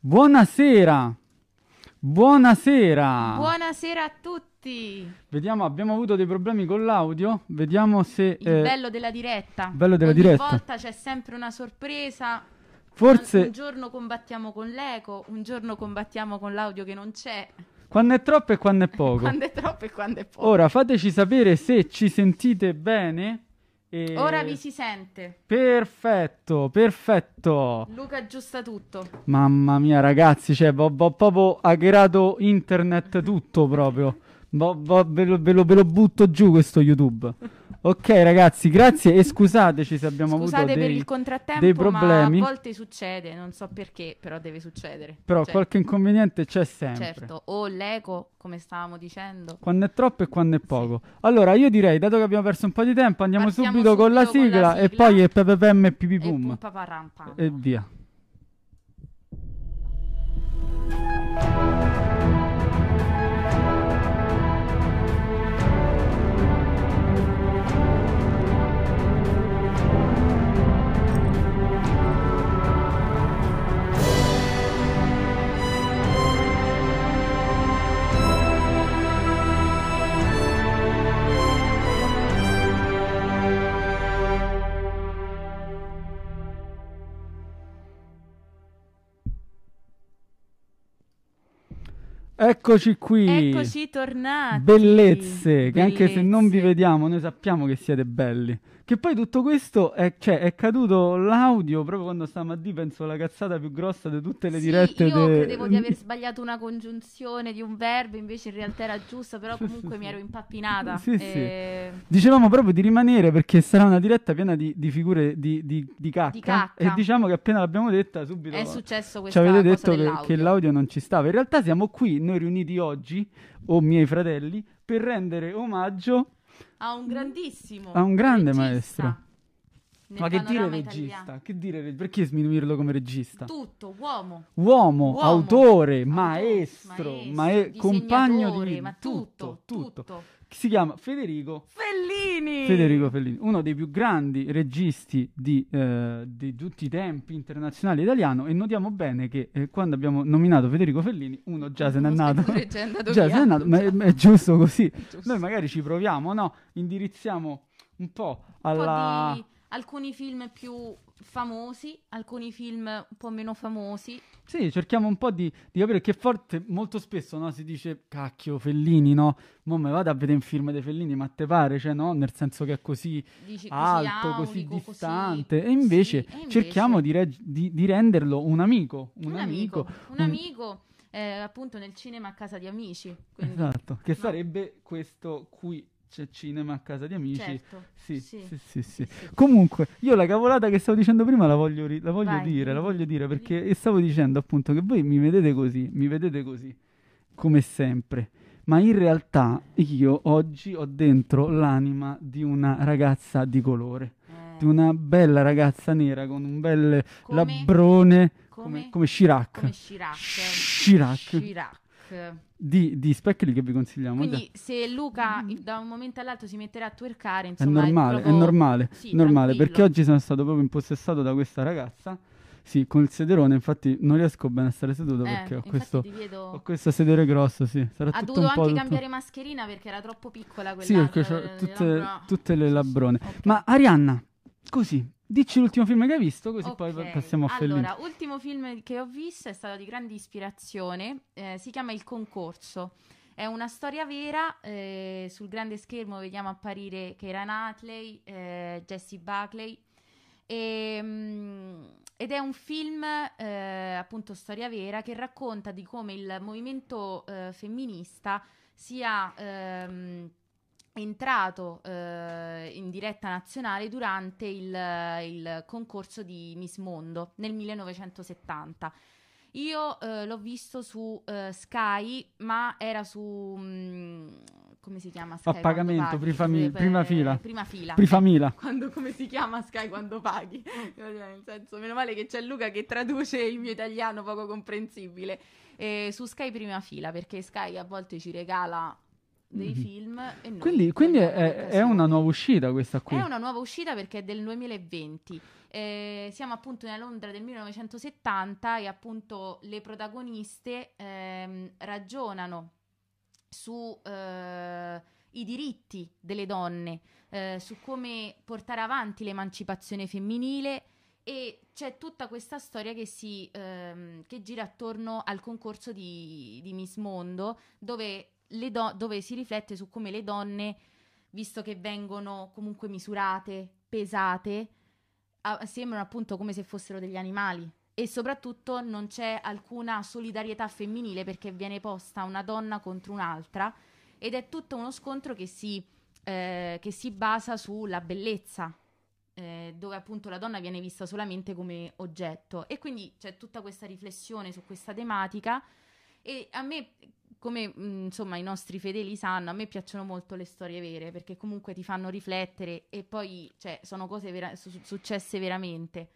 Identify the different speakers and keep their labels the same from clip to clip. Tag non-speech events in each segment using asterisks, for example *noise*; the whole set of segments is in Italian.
Speaker 1: Buonasera. Buonasera.
Speaker 2: Buonasera a tutti.
Speaker 1: Vediamo, abbiamo avuto dei problemi con l'audio. Vediamo se.
Speaker 2: Il
Speaker 1: eh,
Speaker 2: bello della diretta.
Speaker 1: bello della
Speaker 2: Ogni
Speaker 1: diretta.
Speaker 2: volta c'è sempre una sorpresa.
Speaker 1: Forse
Speaker 2: Un giorno combattiamo con l'eco, un giorno combattiamo con l'audio che non c'è.
Speaker 1: quando è troppo e quando è *laughs* poco.
Speaker 2: Quando è troppo e quando è poco.
Speaker 1: Ora fateci sapere se ci sentite bene. E-
Speaker 2: Ora vi si sente.
Speaker 1: Perfetto, perfetto.
Speaker 2: Luca aggiusta tutto.
Speaker 1: Mamma mia, ragazzi, cioè, ho, proprio hackerato internet tutto proprio. Vo- vo- ve, lo, ve lo- ve lo butto giù questo YouTube. Ok, ragazzi, grazie e scusateci se abbiamo
Speaker 2: Scusate
Speaker 1: avuto
Speaker 2: per
Speaker 1: dei,
Speaker 2: il contrattempo,
Speaker 1: dei problemi.
Speaker 2: ma a volte succede, non so perché, però deve succedere.
Speaker 1: Però
Speaker 2: Cioè,
Speaker 1: qualche inconveniente c'è sempre.
Speaker 2: Certo, o l'eco, come stavamo dicendo.
Speaker 1: Quando è troppo e quando è poco. Allora, io direi, dato che abbiamo perso un po' di tempo, andiamo
Speaker 2: Partiamo
Speaker 1: subito, con, la
Speaker 2: subito con la
Speaker 1: sigla, e
Speaker 2: sigla.
Speaker 1: poi è PPPM e
Speaker 2: E
Speaker 1: pipipum.
Speaker 2: pam.
Speaker 1: E via. Eccoci qui.
Speaker 2: Eccoci tornati.
Speaker 1: Bellezze, che anche se non vi
Speaker 2: Bellezze.
Speaker 1: vediamo, noi sappiamo che siete belli. Che poi tutto questo è, cioè, è caduto l'audio proprio quando stavamo a dire, penso, la cazzata più grossa di tutte le
Speaker 2: Sì,
Speaker 1: dirette.
Speaker 2: io
Speaker 1: de-
Speaker 2: credevo di aver *laughs* sbagliato una congiunzione di un verbo, invece in realtà era giusta, però comunque
Speaker 1: sì.
Speaker 2: mi ero impappinata.
Speaker 1: Sì, sì.
Speaker 2: e-
Speaker 1: Dicevamo proprio di rimanere perché sarà una diretta piena di, di figure di, di, di cacca.
Speaker 2: Di cacca.
Speaker 1: E diciamo che appena l'abbiamo detta, subito
Speaker 2: È successo
Speaker 1: ci
Speaker 2: questa
Speaker 1: avete detto che, che l'audio non ci stava. In realtà siamo qui, noi riuniti oggi, o miei fratelli, per rendere omaggio
Speaker 2: Ha un grandissimo
Speaker 1: A un grande
Speaker 2: regista
Speaker 1: maestro.
Speaker 2: Nel
Speaker 1: Ma che dire regista?
Speaker 2: italiano.
Speaker 1: Che dire Perché sminuirlo come regista?
Speaker 2: Tutto, uomo,
Speaker 1: Uomo,
Speaker 2: Uomo,
Speaker 1: autore,
Speaker 2: autore,
Speaker 1: maestro,
Speaker 2: maestro,
Speaker 1: mae- compagno di
Speaker 2: ma
Speaker 1: tutto,
Speaker 2: tutto,
Speaker 1: tutto. Si chiama Federico
Speaker 2: Fellini!
Speaker 1: Federico Fellini, uno dei più grandi registi di, eh, di tutti i tempi internazionali italiano e notiamo bene che eh, quando abbiamo nominato Federico Fellini uno già se n'è *laughs* andato.
Speaker 2: già è
Speaker 1: se n'è andato, ma è, è giusto così.
Speaker 2: Giusto.
Speaker 1: Noi magari ci proviamo, no? Indirizziamo un po'
Speaker 2: un po'
Speaker 1: alla...
Speaker 2: alcuni film più famosi, alcuni film un po' meno famosi.
Speaker 1: Sì, cerchiamo un po' di, di capire che forte molto spesso no, si dice cacchio Fellini, no? Mo me vado a vedere un film dei Fellini, ma te pare, cioè no? Nel senso che è così
Speaker 2: Dici,
Speaker 1: alto, così
Speaker 2: così-
Speaker 1: distante. E invece
Speaker 2: Sì, e invece
Speaker 1: cerchiamo di, reg- di- di renderlo un amico. Un,
Speaker 2: un
Speaker 1: amico.
Speaker 2: amico, un amico eh, appunto nel cinema a casa di amici. Quindi,
Speaker 1: Esatto, che
Speaker 2: no.
Speaker 1: sarebbe questo qui. C'è cinema a casa di amici.
Speaker 2: certo.
Speaker 1: Sì,
Speaker 2: Sì.
Speaker 1: sì, sì. Comunque, io la cavolata che stavo dicendo prima la voglio, ri- la voglio
Speaker 2: Vai,
Speaker 1: dire, la voglio dire perché stavo dicendo appunto che voi mi vedete così, mi vedete così, come sempre. Ma in realtà io oggi ho dentro l'anima di una ragazza di colore,
Speaker 2: Eh,
Speaker 1: di una bella ragazza nera con un bel
Speaker 2: Come?
Speaker 1: labbrone, come,
Speaker 2: come,
Speaker 1: come Chirac.
Speaker 2: come Chirac.
Speaker 1: Chirac.
Speaker 2: Chirac.
Speaker 1: Di, di Specchili che vi consigliamo. già.
Speaker 2: Quindi se Luca da un momento all'altro si metterà a twerkare,
Speaker 1: È
Speaker 2: insomma,
Speaker 1: normale, è
Speaker 2: proprio-
Speaker 1: normale,
Speaker 2: sì,
Speaker 1: normale, perché oggi sono stato proprio impossessato da questa ragazza. Sì, con il sederone, infatti non riesco bene a stare seduto
Speaker 2: Eh,
Speaker 1: perché ho questo,
Speaker 2: vedo-
Speaker 1: ho questo sedere grosso, sì. Sarà
Speaker 2: Ha dovuto anche
Speaker 1: tutto-
Speaker 2: cambiare mascherina perché era troppo piccola quella.
Speaker 1: Sì, perché
Speaker 2: eh,
Speaker 1: tutte, tutte le labbrone.
Speaker 2: ok.
Speaker 1: Ma Arianna, così, dici l'ultimo film che hai visto, così poi
Speaker 2: Ok,
Speaker 1: passiamo a Fellini.
Speaker 2: Allora, ultimo film che ho visto è stato di grande ispirazione, eh, si chiama Il concorso. È una storia vera, eh, sul grande schermo vediamo apparire Keira Knightley, eh, Jessie Buckley, e, mm, ed è un film, eh, appunto storia vera, che racconta di come il movimento eh, femminista sia ehm, entrato eh, in diretta nazionale durante il, il concorso di Miss Mondo nel 1970. Io eh, l'ho visto su eh, Sky, ma era su... mm, come si chiama Sky?
Speaker 1: A pagamento,
Speaker 2: paghi?
Speaker 1: prima-
Speaker 2: Eh,
Speaker 1: prima fila.
Speaker 2: Prima fila.
Speaker 1: Prifamila. *laughs*
Speaker 2: Quando, come si chiama Sky quando paghi? *laughs* Nel senso, meno male che c'è Luca che traduce il mio italiano poco comprensibile. Su Sky prima fila, perché Sky a volte ci regala dei
Speaker 1: Mhm.
Speaker 2: film e noi
Speaker 1: Quindi, quindi è, è una nuova uscita questa qui.
Speaker 2: È una nuova uscita perché è del 2020. Eh, siamo appunto nella Londra del 1970 e appunto le protagoniste ehm, ragionano sui eh, diritti delle donne, eh, su come portare avanti l'emancipazione femminile e c'è tutta questa storia che, si, ehm, che gira attorno al concorso di, di Miss Mondo dove, do- dove si riflette su come le donne, visto che vengono comunque misurate, pesate, a- sembrano appunto come se fossero degli animali. E soprattutto non c'è alcuna solidarietà femminile perché viene posta una donna contro un'altra ed è tutto uno scontro che si, eh, che si basa sulla bellezza, eh, dove appunto la donna viene vista solamente come oggetto. E quindi c'è tutta questa riflessione su questa tematica e a me come mh, insomma i nostri fedeli sanno, a me piacciono molto le storie vere perché comunque ti fanno riflettere e poi cioè, sono cose vera- su- successe veramente.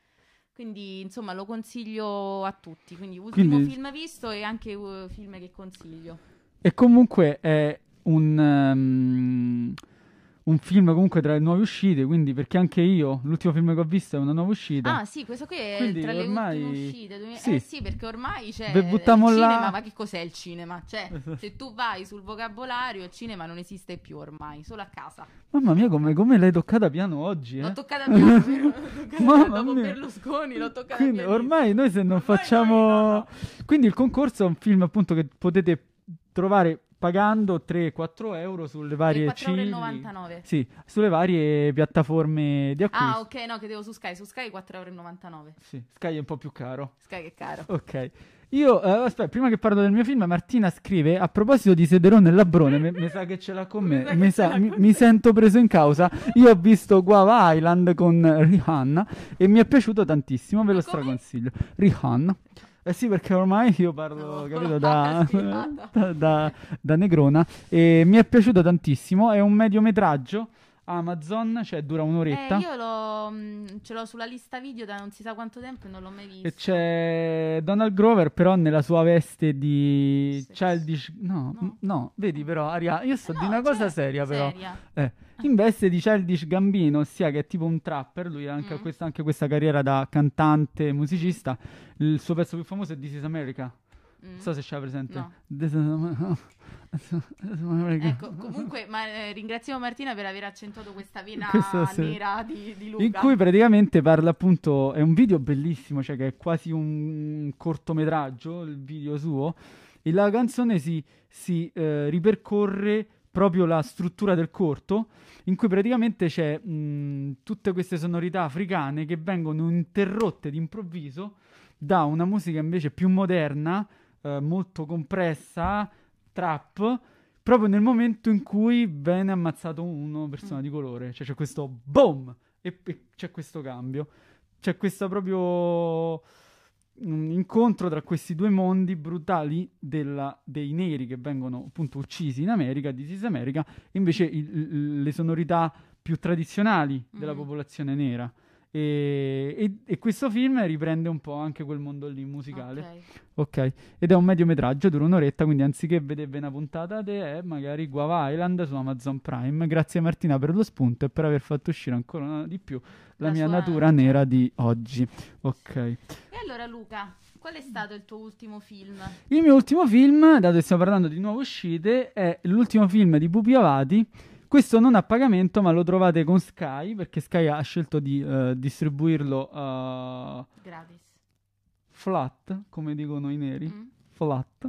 Speaker 2: Quindi insomma lo consiglio a tutti. Quindi ultimo
Speaker 1: Quindi-
Speaker 2: film visto e anche uh, film che consiglio.
Speaker 1: E comunque è un, ehm, un film comunque tra le nuove uscite, quindi perché anche io, l'ultimo film che ho visto è una nuova uscita.
Speaker 2: Ah sì, questo qui è
Speaker 1: Quindi
Speaker 2: tra le
Speaker 1: ormai-
Speaker 2: ultime uscite. duemila-
Speaker 1: sì.
Speaker 2: Eh sì, perché ormai c'è
Speaker 1: Beh,
Speaker 2: il
Speaker 1: buttiamo là-
Speaker 2: cinema, ma che cos'è il cinema? Cioè, se tu vai sul vocabolario, il cinema non esiste più ormai, solo a casa.
Speaker 1: Mamma mia, come, come l'hai toccata piano oggi, eh?
Speaker 2: L'ho toccata piano, *laughs* l'ho toccata
Speaker 1: Mamma
Speaker 2: dopo
Speaker 1: mia.
Speaker 2: Berlusconi, l'ho toccata
Speaker 1: Quindi
Speaker 2: pianissimo.
Speaker 1: ormai noi se non
Speaker 2: Ormai
Speaker 1: facciamo...
Speaker 2: noi, no, no.
Speaker 1: Quindi il concorso è un film appunto che potete trovare pagando 3-4 euro sulle varie
Speaker 2: 4,99 euro.
Speaker 1: Sì, sulle varie piattaforme di acquisto.
Speaker 2: Ah, ok, no, che devo su Sky. Su Sky 4,99 euro.
Speaker 1: Sì, Sky è un po' più caro.
Speaker 2: Sky è caro.
Speaker 1: Ok. Io, eh, aspetta, prima che parlo del mio film, Martina scrive, a proposito di Sederone e Labrone, mi, mi sa che ce l'ha con *laughs* me,
Speaker 2: Mi sa
Speaker 1: mi, mi- sento preso in causa. Io ho visto Guava Island con Rihanna e mi è piaciuto tantissimo, ve lo
Speaker 2: come?
Speaker 1: straconsiglio. Rihanna. Eh sì, perché ormai io parlo, *laughs* capito, da, *laughs* da, da- da Negrona e mi è piaciuto tantissimo, è un mediometraggio, Amazon, cioè dura un'oretta.
Speaker 2: Eh, io l'ho, mh, ce l'ho sulla lista video da non si sa quanto tempo e non l'ho mai visto.
Speaker 1: E c'è Donald Grover, però nella sua veste di
Speaker 2: Sex.
Speaker 1: childish. No,
Speaker 2: No.
Speaker 1: no, vedi, però, Aria, io sto
Speaker 2: Eh
Speaker 1: di
Speaker 2: no,
Speaker 1: una cosa
Speaker 2: cioè,
Speaker 1: seria, però.
Speaker 2: seria.
Speaker 1: Eh, in veste di childish Gambino, ossia che è tipo un trapper. Lui ha anche,
Speaker 2: Mm.
Speaker 1: questa, anche questa carriera da cantante, musicista. Il suo pezzo più famoso è This is America.
Speaker 2: Mm.
Speaker 1: Non so se c'è presente.
Speaker 2: No. *laughs* Ecco, comunque ma, eh, ringraziamo Martina per aver accentuato questa vena *laughs*
Speaker 1: Questo sì.
Speaker 2: nera di, di Luca.
Speaker 1: In cui praticamente parla appunto, è un video bellissimo, cioè che è quasi un cortometraggio, il video suo, e la canzone si, si, eh, ripercorre proprio la struttura del corto, in cui praticamente c'è mh, tutte queste sonorità africane che vengono interrotte d'improvviso da una musica invece più moderna, eh, molto compressa, trap, proprio nel momento in cui viene ammazzato una persona
Speaker 2: Mm.
Speaker 1: di colore, cioè c'è questo boom e, e c'è questo cambio, c'è questo proprio mm, incontro tra questi due mondi brutali della- dei neri che vengono appunto uccisi in America, di Sis America, e invece il- il- le sonorità più tradizionali della
Speaker 2: Mm.
Speaker 1: popolazione nera. E, e- e questo film riprende un po' anche quel mondo lì musicale.
Speaker 2: Ok.
Speaker 1: Ok, ed è un mediometraggio, dura un'oretta, quindi anziché vedervi una puntata te è magari Guava Island su Amazon Prime. Grazie Martina per lo spunto e per aver fatto uscire ancora di più la,
Speaker 2: La
Speaker 1: mia natura nera di oggi. Ok.
Speaker 2: E allora Luca, qual è stato il tuo ultimo film?
Speaker 1: Il mio ultimo film, dato che stiamo parlando di nuove uscite, è l'ultimo film di Pupi Avati. Questo non a pagamento, ma lo trovate con Sky, perché Sky ha scelto di eh, distribuirlo eh,
Speaker 2: Gratis.
Speaker 1: flat, come dicono i neri.
Speaker 2: Mm?
Speaker 1: Flat.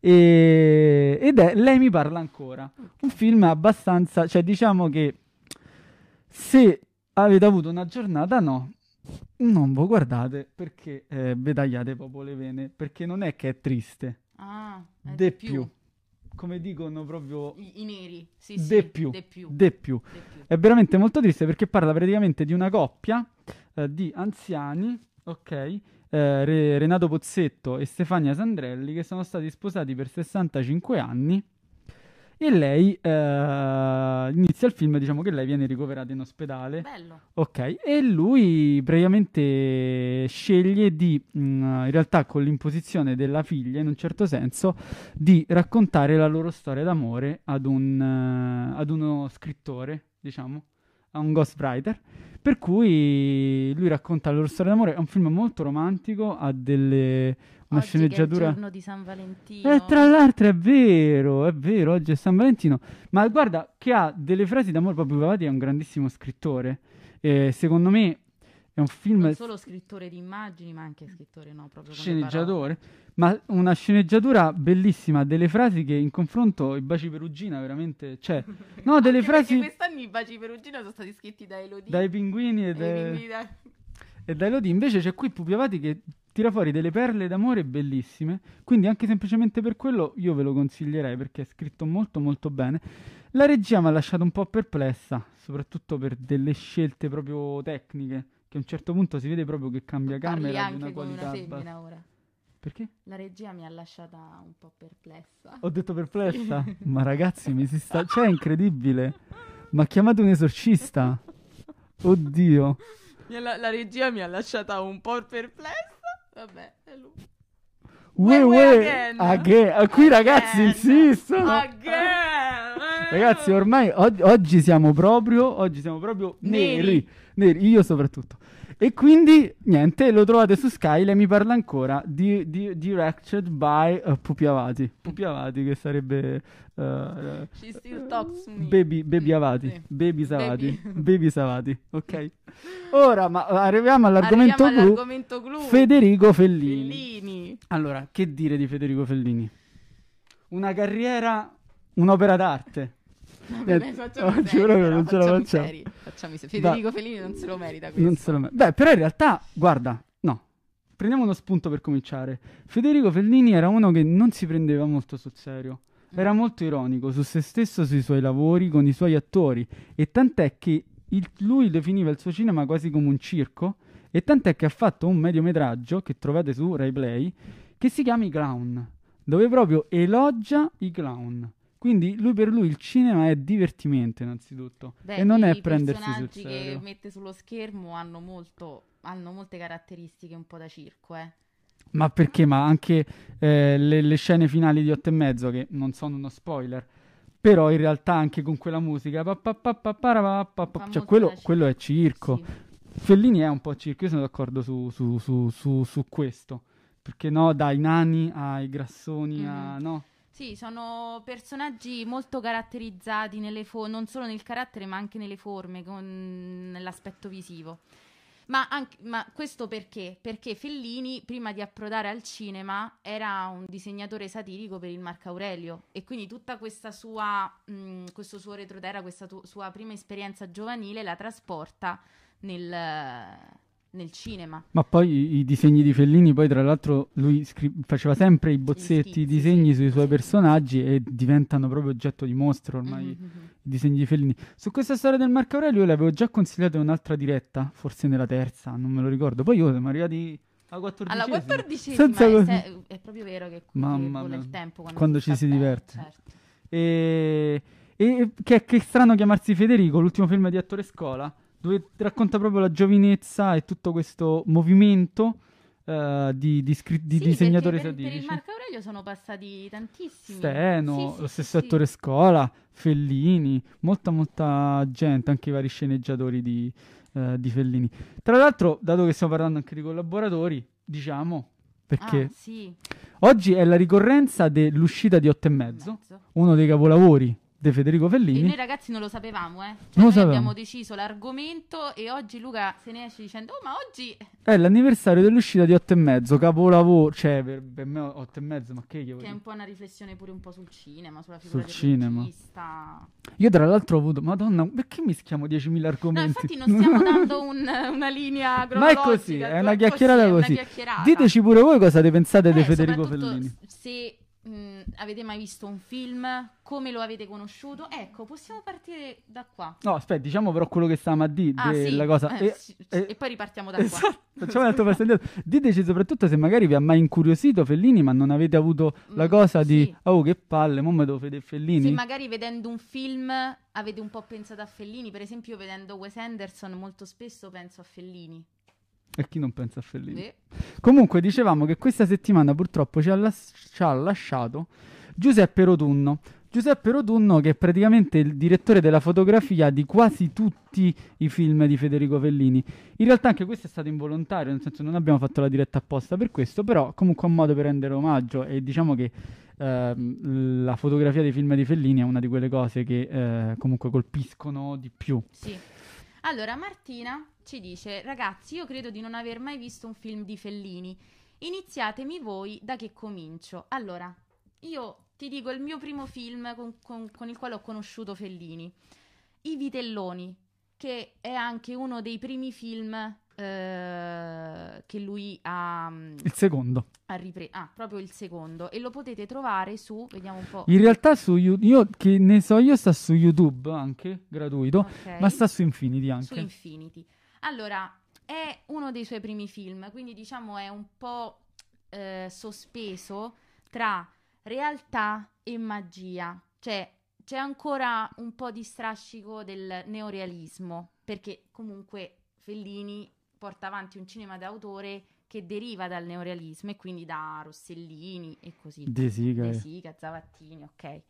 Speaker 1: E- ed è Lei mi parla ancora. Un film abbastanza, cioè diciamo che se avete avuto una giornata no, non voi guardate perché eh, vi tagliate proprio le vene, perché non è che è triste,
Speaker 2: Ah, è
Speaker 1: de
Speaker 2: di
Speaker 1: più. Come dicono proprio
Speaker 2: I, i neri, sì,
Speaker 1: de
Speaker 2: sì.
Speaker 1: più,
Speaker 2: De più.
Speaker 1: de più.
Speaker 2: de più.
Speaker 1: È veramente molto triste perché parla praticamente di una coppia eh, di anziani, ok? eh, Re- Renato Pozzetto e Stefania Sandrelli che sono stati sposati per 65 anni e lei eh, inizia il film, diciamo che lei viene ricoverata in ospedale.
Speaker 2: Bello.
Speaker 1: Ok, e lui praticamente sceglie di, mh, in realtà con l'imposizione della figlia, in un certo senso, di raccontare la loro storia d'amore ad, un, eh, ad uno scrittore, diciamo, a un ghostwriter. Per cui lui racconta la loro storia d'amore. È un film molto romantico, ha delle, una
Speaker 2: Oggi
Speaker 1: sceneggiatura.
Speaker 2: Che è il giorno di San Valentino.
Speaker 1: Eh, tra l'altro è vero, è vero, oggi è San Valentino. Ma guarda che ha delle frasi d'amore proprio Pavati è un grandissimo scrittore. Eh, secondo me è un film
Speaker 2: Non solo scrittore di immagini, ma anche scrittore, no, proprio
Speaker 1: sceneggiatore, ma una sceneggiatura bellissima, delle frasi che in confronto i baci perugina veramente cioè *laughs* no, delle frasi
Speaker 2: quest'anno i baci perugina sono stati scritti da Elodie.
Speaker 1: dai pinguini e, dai-
Speaker 2: da-
Speaker 1: e dai Lodi. Invece c'è qui Pupi Avati che tira fuori delle perle d'amore bellissime. Quindi anche semplicemente per quello io ve lo consiglierei perché è scritto molto molto bene. La regia mi ha lasciato un po' perplessa, soprattutto per delle scelte proprio tecniche, che a un certo punto si vede proprio che cambia
Speaker 2: Parli
Speaker 1: camera di una
Speaker 2: anche con una
Speaker 1: qualità bassa.
Speaker 2: femmina ora.
Speaker 1: Perché?
Speaker 2: La regia mi ha lasciata un po' perplessa.
Speaker 1: Ho detto perplessa? *laughs* Ma ragazzi, mi si sta... Cioè, è incredibile. Ma chiamate un esorcista. Oddio.
Speaker 2: La, la regia mi ha lasciata un po' perplessa. Vabbè, è lui.
Speaker 1: Uè,
Speaker 2: uè. again.
Speaker 1: Again. Ah, Qui ragazzi
Speaker 2: Again.
Speaker 1: insistono.
Speaker 2: Again.
Speaker 1: Ragazzi, ormai og- oggi siamo proprio, oggi siamo proprio neri.
Speaker 2: Neri.
Speaker 1: Neri, io soprattutto. E quindi, niente, lo trovate su Sky, lei mi parla ancora di, di- directed by uh, Pupi Avati. Pupi Avati che sarebbe... uh,
Speaker 2: She still talks to me.
Speaker 1: Baby, baby Avati,
Speaker 2: sì.
Speaker 1: baby Savati,
Speaker 2: Baby. *laughs*
Speaker 1: baby Savati, ok? Ora, ma arriviamo all'argomento
Speaker 2: Arriviamo
Speaker 1: clou.
Speaker 2: all'argomento clou.
Speaker 1: Federico Fellini.
Speaker 2: Fellini.
Speaker 1: Allora, che dire di Federico Fellini? Una carriera, un'opera d'arte.
Speaker 2: Vabbè,
Speaker 1: Eh,
Speaker 2: facciamo
Speaker 1: oggi
Speaker 2: seri,
Speaker 1: proprio
Speaker 2: però,
Speaker 1: non ce la
Speaker 2: facciamo
Speaker 1: facciamo.
Speaker 2: seri. Facciamo. Federico Fellini non se lo merita questo.
Speaker 1: Lo me- Beh, però in realtà, guarda, no. Prendiamo uno spunto per cominciare. Federico Fellini era uno che non si prendeva molto sul serio. Era molto ironico su se stesso, sui suoi lavori, con i suoi attori. E tant'è che il- lui definiva il suo cinema quasi come un circo. E tant'è che ha fatto un mediometraggio che trovate su Rai Play che si chiama I Clown, dove proprio elogia i clown. Quindi lui per lui il cinema è divertimento innanzitutto
Speaker 2: Beh,
Speaker 1: e non è
Speaker 2: i
Speaker 1: prendersi sul
Speaker 2: personaggi che
Speaker 1: serio.
Speaker 2: mette sullo schermo hanno, molto, hanno molte caratteristiche un po' da circo, eh.
Speaker 1: Ma perché? Ma anche eh, le, le scene finali di otto e mezzo, che non sono uno spoiler, però in realtà anche con quella musica, pa pa pa pa pa ra pa pa, cioè quello, quello è
Speaker 2: circo. Sì.
Speaker 1: Fellini è un po' circo, io sono d'accordo su, su- su- su- questo. Perché no, dai nani ai grassoni, a,
Speaker 2: Mhm.
Speaker 1: no?
Speaker 2: Sì, sono personaggi molto caratterizzati fo- non solo nel carattere, ma anche nelle forme, con nell'aspetto visivo. Ma, anche- ma questo perché? Perché Fellini, prima di approdare al cinema, era un disegnatore satirico per il Marco Aurelio e quindi tutta questa sua, mh, questo suo retroterra, questa tu- sua prima esperienza giovanile la trasporta nel, nel cinema.
Speaker 1: Ma poi i, disegni di Fellini, poi tra l'altro lui scri- faceva sempre i bozzetti, i disegni
Speaker 2: sì,
Speaker 1: sui suoi
Speaker 2: sì.
Speaker 1: personaggi e diventano proprio oggetto di mostro ormai.
Speaker 2: Mhm, mhm.
Speaker 1: i disegni di Fellini. Su questa storia del Marco Aurelio io l'avevo già consigliato in un'altra diretta, forse nella terza, non me lo ricordo. Poi io siamo arrivati alla quattordicesima.
Speaker 2: Alla quattordicesima
Speaker 1: Senza
Speaker 2: è,
Speaker 1: cos-
Speaker 2: se- è proprio vero che, che
Speaker 1: Mamma mia.
Speaker 2: il tempo quando,
Speaker 1: Quando
Speaker 2: si
Speaker 1: ci si
Speaker 2: bene,
Speaker 1: diverte.
Speaker 2: certo.
Speaker 1: E, e che, che strano chiamarsi Federico, l'ultimo film di attore scola, dove racconta proprio la giovinezza e tutto questo movimento eh, di, di, scri- di
Speaker 2: Sì,
Speaker 1: disegnatori
Speaker 2: perché per, per il
Speaker 1: satirici.
Speaker 2: Marco Aurelio sono passati tantissimi.
Speaker 1: Steno,
Speaker 2: Sì,
Speaker 1: lo stesso
Speaker 2: sì.
Speaker 1: attore scola, Fellini, molta molta gente, anche i vari sceneggiatori di, eh, di Fellini. Tra l'altro, dato che stiamo parlando anche di collaboratori, diciamo, perché
Speaker 2: Ah,
Speaker 1: oggi è la ricorrenza dell'uscita di Otto e mezzo,
Speaker 2: mezzo.
Speaker 1: uno dei capolavori di Federico
Speaker 2: E
Speaker 1: Fellini.
Speaker 2: noi ragazzi non lo sapevamo, eh. Cioè,
Speaker 1: Non lo
Speaker 2: noi
Speaker 1: sapevamo.
Speaker 2: abbiamo deciso l'argomento e oggi Luca se ne esce dicendo "Oh, ma oggi
Speaker 1: È l'anniversario dell'uscita di Otto e mezzo, capolavoro, cioè per, per me Otto e mezzo, ma che, che
Speaker 2: che è un po' una riflessione pure un po' sul cinema, sulla
Speaker 1: Sul
Speaker 2: figura del
Speaker 1: cinema.
Speaker 2: regista.
Speaker 1: Io tra l'altro ho avuto, madonna, perché mi schiamo 10.000
Speaker 2: No,
Speaker 1: argomenti?
Speaker 2: infatti non stiamo *laughs* dando un- una linea
Speaker 1: Ma è così, è una
Speaker 2: così,
Speaker 1: chiacchierata
Speaker 2: è una
Speaker 1: così.
Speaker 2: chiacchierata.
Speaker 1: Diteci pure voi cosa ne pensate di
Speaker 2: Eh,
Speaker 1: Federico
Speaker 2: soprattutto
Speaker 1: Fellini.
Speaker 2: Se mh, avete mai visto un film, come lo avete conosciuto? Ecco, possiamo partire da qua.
Speaker 1: No, aspetta, diciamo però quello che stavamo a dire
Speaker 2: Ah, sì.
Speaker 1: della cosa.
Speaker 2: Eh,
Speaker 1: E-
Speaker 2: sì,
Speaker 1: e-
Speaker 2: e poi ripartiamo da qua.
Speaker 1: Esatto, facciamo un altro passo indietro. Diteci soprattutto se magari vi ha mai incuriosito Fellini, ma non avete avuto la
Speaker 2: Mm,
Speaker 1: cosa di
Speaker 2: sì.
Speaker 1: oh che palle, mo me devo vedere Fellini.
Speaker 2: Se magari vedendo un film avete un po' pensato a Fellini, per esempio vedendo Wes Anderson molto spesso penso a Fellini.
Speaker 1: E chi non pensa a Fellini?
Speaker 2: Eh,
Speaker 1: Comunque dicevamo che questa settimana purtroppo ci ha, las- ci ha lasciato Giuseppe Rotunno. Giuseppe Rotunno, che è praticamente il direttore della fotografia di quasi tutti i film di Federico Fellini. In realtà anche questo è stato involontario, nel senso non abbiamo fatto la diretta apposta per questo, però comunque è un modo per rendere omaggio e diciamo che ehm, la fotografia dei film di Fellini è una di quelle cose che eh, comunque colpiscono di più.
Speaker 2: Sì. Allora, Martina ci dice, ragazzi, io credo di non aver mai visto un film di Fellini. Iniziatemi voi da che comincio. Allora, io ti dico il mio primo film con, con- con il quale ho conosciuto Fellini. I Vitelloni, che è anche uno dei primi film eh, che lui ha,
Speaker 1: Il secondo.
Speaker 2: ha ripreso. Ah, proprio il secondo. E lo potete trovare su, vediamo un po'.
Speaker 1: In realtà su YouTube, io che ne so io sta su YouTube anche, gratuito,
Speaker 2: Ok.
Speaker 1: ma sta su Infinity
Speaker 2: su
Speaker 1: anche.
Speaker 2: Infinity. Allora, è uno dei suoi primi film, quindi diciamo è un po' eh, sospeso tra realtà e magia. Cioè, c'è ancora un po' di strascico del neorealismo, perché comunque Fellini porta avanti un cinema d'autore che deriva dal neorealismo e quindi da Rossellini e così
Speaker 1: De Sica,
Speaker 2: De
Speaker 1: eh.
Speaker 2: Sica, Zavattini, ok.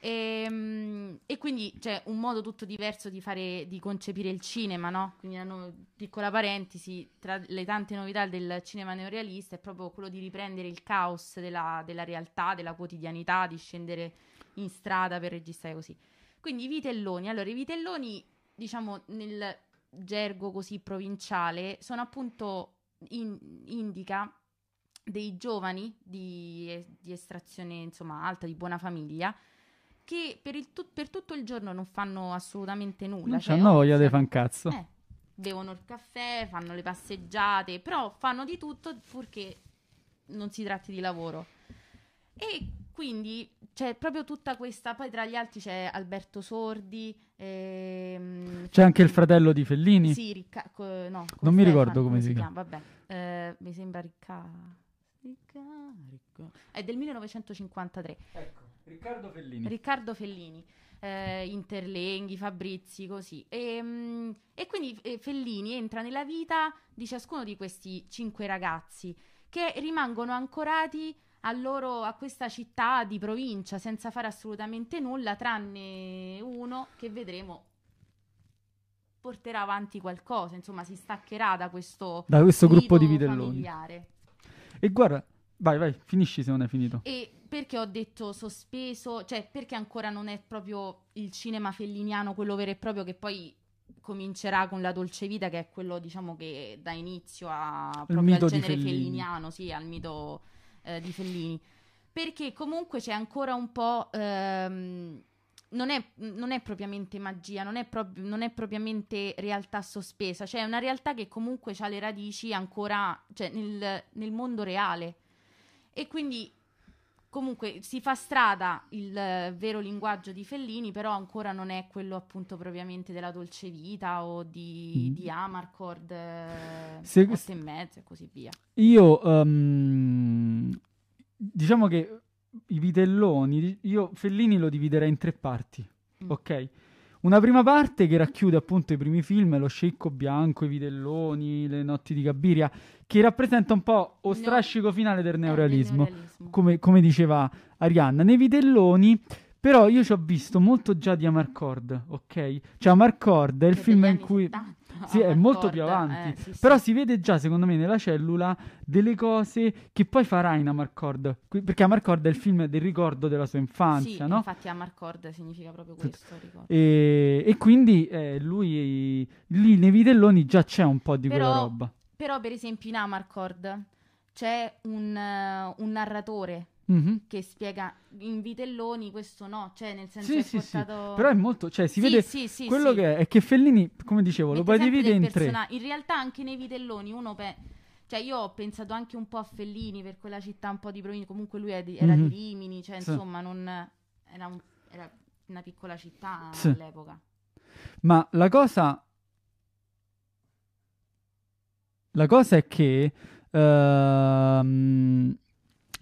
Speaker 2: Ehm, E, quindi c'è un modo tutto diverso di fare, di concepire il cinema, no? Quindi, una piccola parentesi, tra le tante novità del cinema neorealista è proprio quello di riprendere il caos della, della realtà, della quotidianità, di scendere in strada per registrare così. Quindi i vitelloni, allora i vitelloni, diciamo, nel gergo così provinciale, sono appunto, in- indica dei giovani di, di estrazione insomma alta, di buona famiglia, che per, il tut- per tutto il giorno non fanno assolutamente nulla.
Speaker 1: Non
Speaker 2: cioè
Speaker 1: c'hanno voglia di
Speaker 2: oziano.
Speaker 1: fan cazzo.
Speaker 2: Eh, bevono il caffè, fanno le passeggiate, però fanno di tutto purché non si tratti di lavoro. E quindi c'è proprio tutta questa. Poi tra gli altri c'è Alberto Sordi. ehm,
Speaker 1: C'è anche il fratello di Fellini.
Speaker 2: Sì, Ricca- co- no,
Speaker 1: Non mi
Speaker 2: Stefano,
Speaker 1: ricordo come si
Speaker 2: Vabbè, eh, mi sembra Ricca- Ricca- Ricca- È del 1953.
Speaker 1: Ecco, Riccardo Fellini.
Speaker 2: Riccardo Fellini, eh, Interlenghi, Fabrizi, così. E, mm, e quindi eh, Fellini entra nella vita di ciascuno di questi cinque ragazzi che rimangono ancorati a, loro, a questa città di provincia senza fare assolutamente nulla, tranne uno che vedremo porterà avanti qualcosa, insomma si staccherà da questo
Speaker 1: da questo gruppo di vitelloni.
Speaker 2: familiare.
Speaker 1: E guarda, vai, vai, finisci se non è finito.
Speaker 2: E perché ho detto sospeso, cioè perché ancora non è proprio il cinema felliniano quello vero e proprio che poi comincerà con la dolce vita, che è quello diciamo che dà inizio a, proprio al genere
Speaker 1: Fellini.
Speaker 2: felliniano, sì, al mito eh, di Fellini. Perché comunque c'è ancora un po'. ehm, non, è, non è propriamente magia, non è, prop- non è propriamente realtà sospesa, cioè è una realtà che comunque ha le radici ancora cioè, nel, nel mondo reale. E quindi comunque si fa strada il eh, vero linguaggio di Fellini, però ancora non è quello appunto propriamente della dolce vita o di,
Speaker 1: Mm.
Speaker 2: di Amarcord, eh,
Speaker 1: Se-
Speaker 2: e mezzo e così via.
Speaker 1: Io, ehm, diciamo che i vitelloni, io Fellini lo dividerei in tre parti,
Speaker 2: Mm.
Speaker 1: ok? Una prima parte che racchiude appunto i primi film, Lo Sceicco Bianco, I Vitelloni, Le Notti di Cabiria, che rappresenta un po' lo strascico finale del
Speaker 2: Eh, del
Speaker 1: neorealismo,
Speaker 2: neorealismo.
Speaker 1: come, come diceva Arianna. Nei Vitelloni, però, io ci ho visto molto già di Amarcord, ok? Cioè, Amarcord è il
Speaker 2: Che
Speaker 1: film in cui...
Speaker 2: 70, *laughs*
Speaker 1: Sì, è molto più avanti.
Speaker 2: eh, sì, sì.
Speaker 1: Però si vede già, secondo me, nella cellula delle cose che poi farà in Amarcord. Perché Amarcord è il film del ricordo della sua infanzia,
Speaker 2: Sì,
Speaker 1: no?
Speaker 2: infatti Amarcord significa proprio questo.
Speaker 1: E, e quindi eh, lui lì nei vitelloni già c'è un po' di quella
Speaker 2: Però-
Speaker 1: roba.
Speaker 2: Però per esempio in Amarcord c'è un, eh, un narratore
Speaker 1: Mhm.
Speaker 2: che spiega in Vitelloni questo no, cioè nel senso
Speaker 1: Sì,
Speaker 2: è
Speaker 1: sì, sì.
Speaker 2: portato...
Speaker 1: Però è molto, cioè si
Speaker 2: Sì,
Speaker 1: vede
Speaker 2: sì, sì,
Speaker 1: quello
Speaker 2: sì.
Speaker 1: che è, è che Fellini, come dicevo, lo
Speaker 2: Mette sempre
Speaker 1: dividere
Speaker 2: dei
Speaker 1: in tre.
Speaker 2: In realtà anche nei Vitelloni uno pe- cioè io ho pensato anche un po' a Fellini per quella città un po' di provincia, comunque lui di- era
Speaker 1: Mhm.
Speaker 2: di Rimini, cioè
Speaker 1: Sì.
Speaker 2: insomma non era, un- era una piccola città
Speaker 1: Sì.
Speaker 2: all'epoca.
Speaker 1: Ma la cosa. La cosa è che. ehm,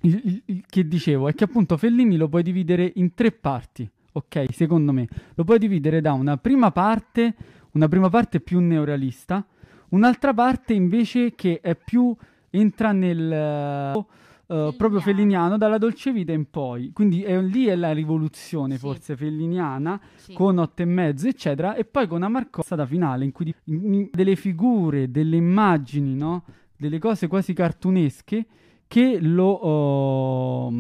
Speaker 1: il- il- il- che dicevo è che appunto Fellini lo puoi dividere in tre parti. Ok, secondo me. Lo puoi dividere da una prima parte, una prima parte più neorealista, un'altra parte invece che è più. entra nel. eh, proprio felliniano dalla dolce vita in poi. Quindi è, lì è la rivoluzione
Speaker 2: Sì.
Speaker 1: forse felliniana
Speaker 2: Sì.
Speaker 1: con otto e mezzo, eccetera, e poi con una marcozzata finale in cui di- in- delle figure, delle immagini, no? Delle cose quasi cartunesche che lo, oh,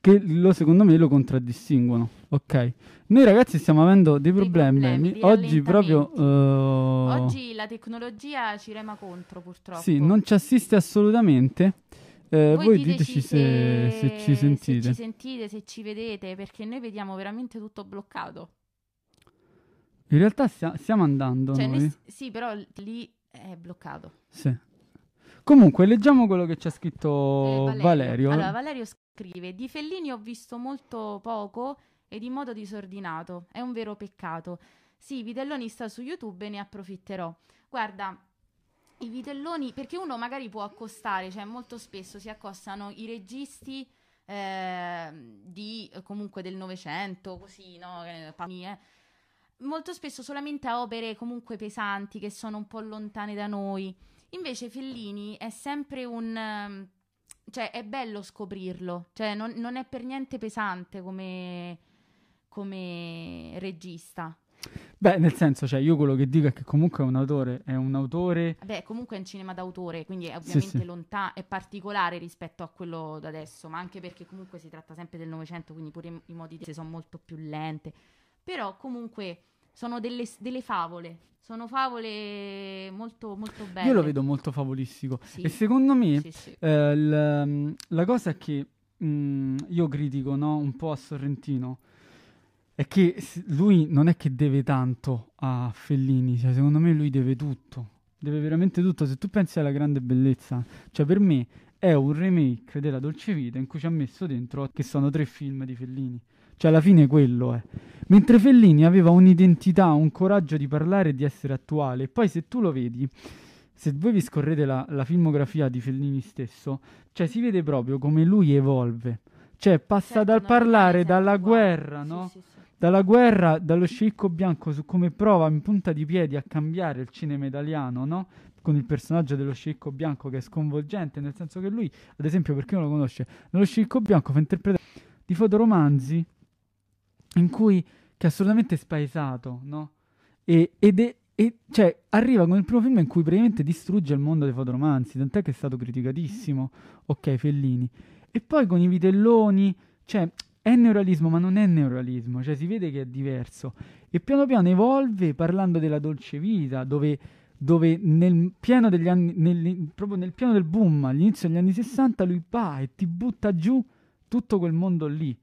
Speaker 1: che lo secondo me lo contraddistinguono. Ok, noi ragazzi stiamo avendo dei problemi.
Speaker 2: problemi, dei
Speaker 1: Oggi proprio eh,
Speaker 2: Oggi la tecnologia ci rema contro, purtroppo.
Speaker 1: sì, non ci assiste assolutamente. Eh, voi,
Speaker 2: diteci
Speaker 1: diteci se, se ci sentite.
Speaker 2: Se ci sentite, se ci vedete, perché noi vediamo veramente tutto bloccato.
Speaker 1: In realtà stia- stiamo andando
Speaker 2: Cioè,
Speaker 1: noi.
Speaker 2: nel- sì, però lì è bloccato.
Speaker 1: Sì. Comunque, leggiamo quello che ci ha scritto
Speaker 2: Eh,
Speaker 1: Valerio.
Speaker 2: Allora, Valerio scrive: Di Fellini ho visto molto poco ed in modo disordinato. È un vero peccato. Sì, Vitelloni sta su YouTube e ne approfitterò. Guarda, i vitelloni, perché uno magari può accostare, cioè molto spesso si accostano i registi eh, di comunque del Novecento, così, no? Eh. Molto spesso solamente a opere comunque pesanti che sono un po' lontane da noi. Invece Fellini è sempre un... ehm, cioè è bello scoprirlo, cioè non, non è per niente pesante come, come regista.
Speaker 1: Beh, nel senso, cioè, io quello che dico è che comunque è un autore, è un autore...
Speaker 2: Beh, comunque è un cinema d'autore, quindi è
Speaker 1: Sì,
Speaker 2: ovviamente
Speaker 1: sì.
Speaker 2: lontano, è particolare rispetto a quello da adesso, ma anche perché comunque si tratta sempre del Novecento, quindi pure i- i modi di sono molto più lente. Però comunque sono delle, delle favole, sono favole molto, molto belle.
Speaker 1: Io lo vedo molto favolistico.
Speaker 2: Sì.
Speaker 1: E secondo me
Speaker 2: Sì, sì.
Speaker 1: eh, il- la cosa che mm, io critico no, un po' a Sorrentino è che lui non è che deve tanto a Fellini, cioè, secondo me lui deve tutto. Deve veramente tutto. Se tu pensi alla grande bellezza, cioè per me è un remake della Dolce Vita in cui ci ha messo dentro che sono tre film di Fellini. Cioè alla fine quello è. Mentre Fellini aveva un'identità, un coraggio di parlare e di essere attuale. E poi se tu lo vedi, se voi vi scorrete la, la filmografia di Fellini stesso, cioè si vede proprio come lui evolve. Cioè passa
Speaker 2: Certo,
Speaker 1: dal parlare dalla guerra,
Speaker 2: Sì,
Speaker 1: no?
Speaker 2: sì, sì.
Speaker 1: Dalla guerra, dallo sceicco bianco su come prova in punta di piedi a cambiare il cinema italiano, no? Con il personaggio dello sceicco bianco che è sconvolgente, nel senso che lui, ad esempio, per chi non lo conosce, nello sceicco bianco fa interpretare di fotoromanzi in cui che è assolutamente spaesato, no? E, ed è, e, cioè, arriva con il primo film in cui praticamente distrugge il mondo dei fotoromanzi, tant'è che è stato criticatissimo, ok, Fellini. E poi con i vitelloni, cioè, è neorealismo, ma non è neorealismo, cioè si vede che è diverso. E piano piano evolve parlando della dolce vita, dove, dove nel pieno degli anni, nel- proprio nel pieno del boom, all'inizio degli anni 60, lui va e ti butta giù tutto quel mondo lì,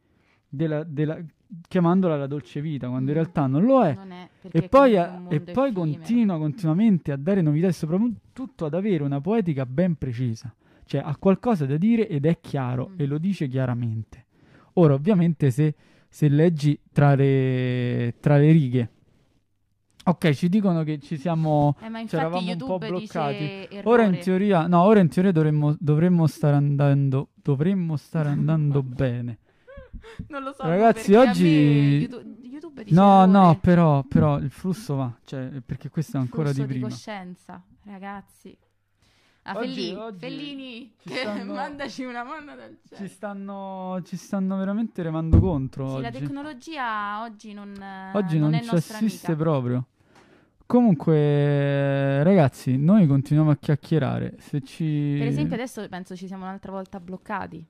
Speaker 1: della- della- chiamandola la dolce vita, quando in
Speaker 2: Mm.
Speaker 1: realtà non lo è.
Speaker 2: Non è,
Speaker 1: E poi, a- e poi continua continuamente a dare novità e soprattutto ad avere una poetica ben precisa. Cioè ha qualcosa da dire ed è chiaro
Speaker 2: Mm.
Speaker 1: e lo dice chiaramente. Ora, ovviamente, se, se leggi tra le, tra le righe, ok, ci dicono che ci siamo.
Speaker 2: Eh,
Speaker 1: ci eravamo un po' bloccati. Ora in teoria, no, ora in teoria dovremmo, dovremmo stare andando. Dovremmo stare andando *laughs* bene. *laughs*
Speaker 2: Non lo so.
Speaker 1: Ragazzi, oggi-
Speaker 2: YouTube, YouTube dice
Speaker 1: No, no, però, però il flusso va, cioè, perché questo è ancora
Speaker 2: Flusso
Speaker 1: di prima.
Speaker 2: coscienza, ragazzi. Ah,
Speaker 1: Oggi-
Speaker 2: Fellini,
Speaker 1: oggi
Speaker 2: Fellini,
Speaker 1: ci
Speaker 2: che
Speaker 1: stanno-
Speaker 2: mandaci una manna dal
Speaker 1: Ci
Speaker 2: cielo.
Speaker 1: stanno, ci stanno veramente remando contro
Speaker 2: Sì, la
Speaker 1: oggi.
Speaker 2: tecnologia oggi non,
Speaker 1: Oggi
Speaker 2: non
Speaker 1: non,
Speaker 2: è
Speaker 1: ci assiste
Speaker 2: amica.
Speaker 1: proprio. Comunque, ragazzi, noi continuiamo a chiacchierare. Se ci...
Speaker 2: Per esempio, adesso penso ci siamo un'altra volta bloccati.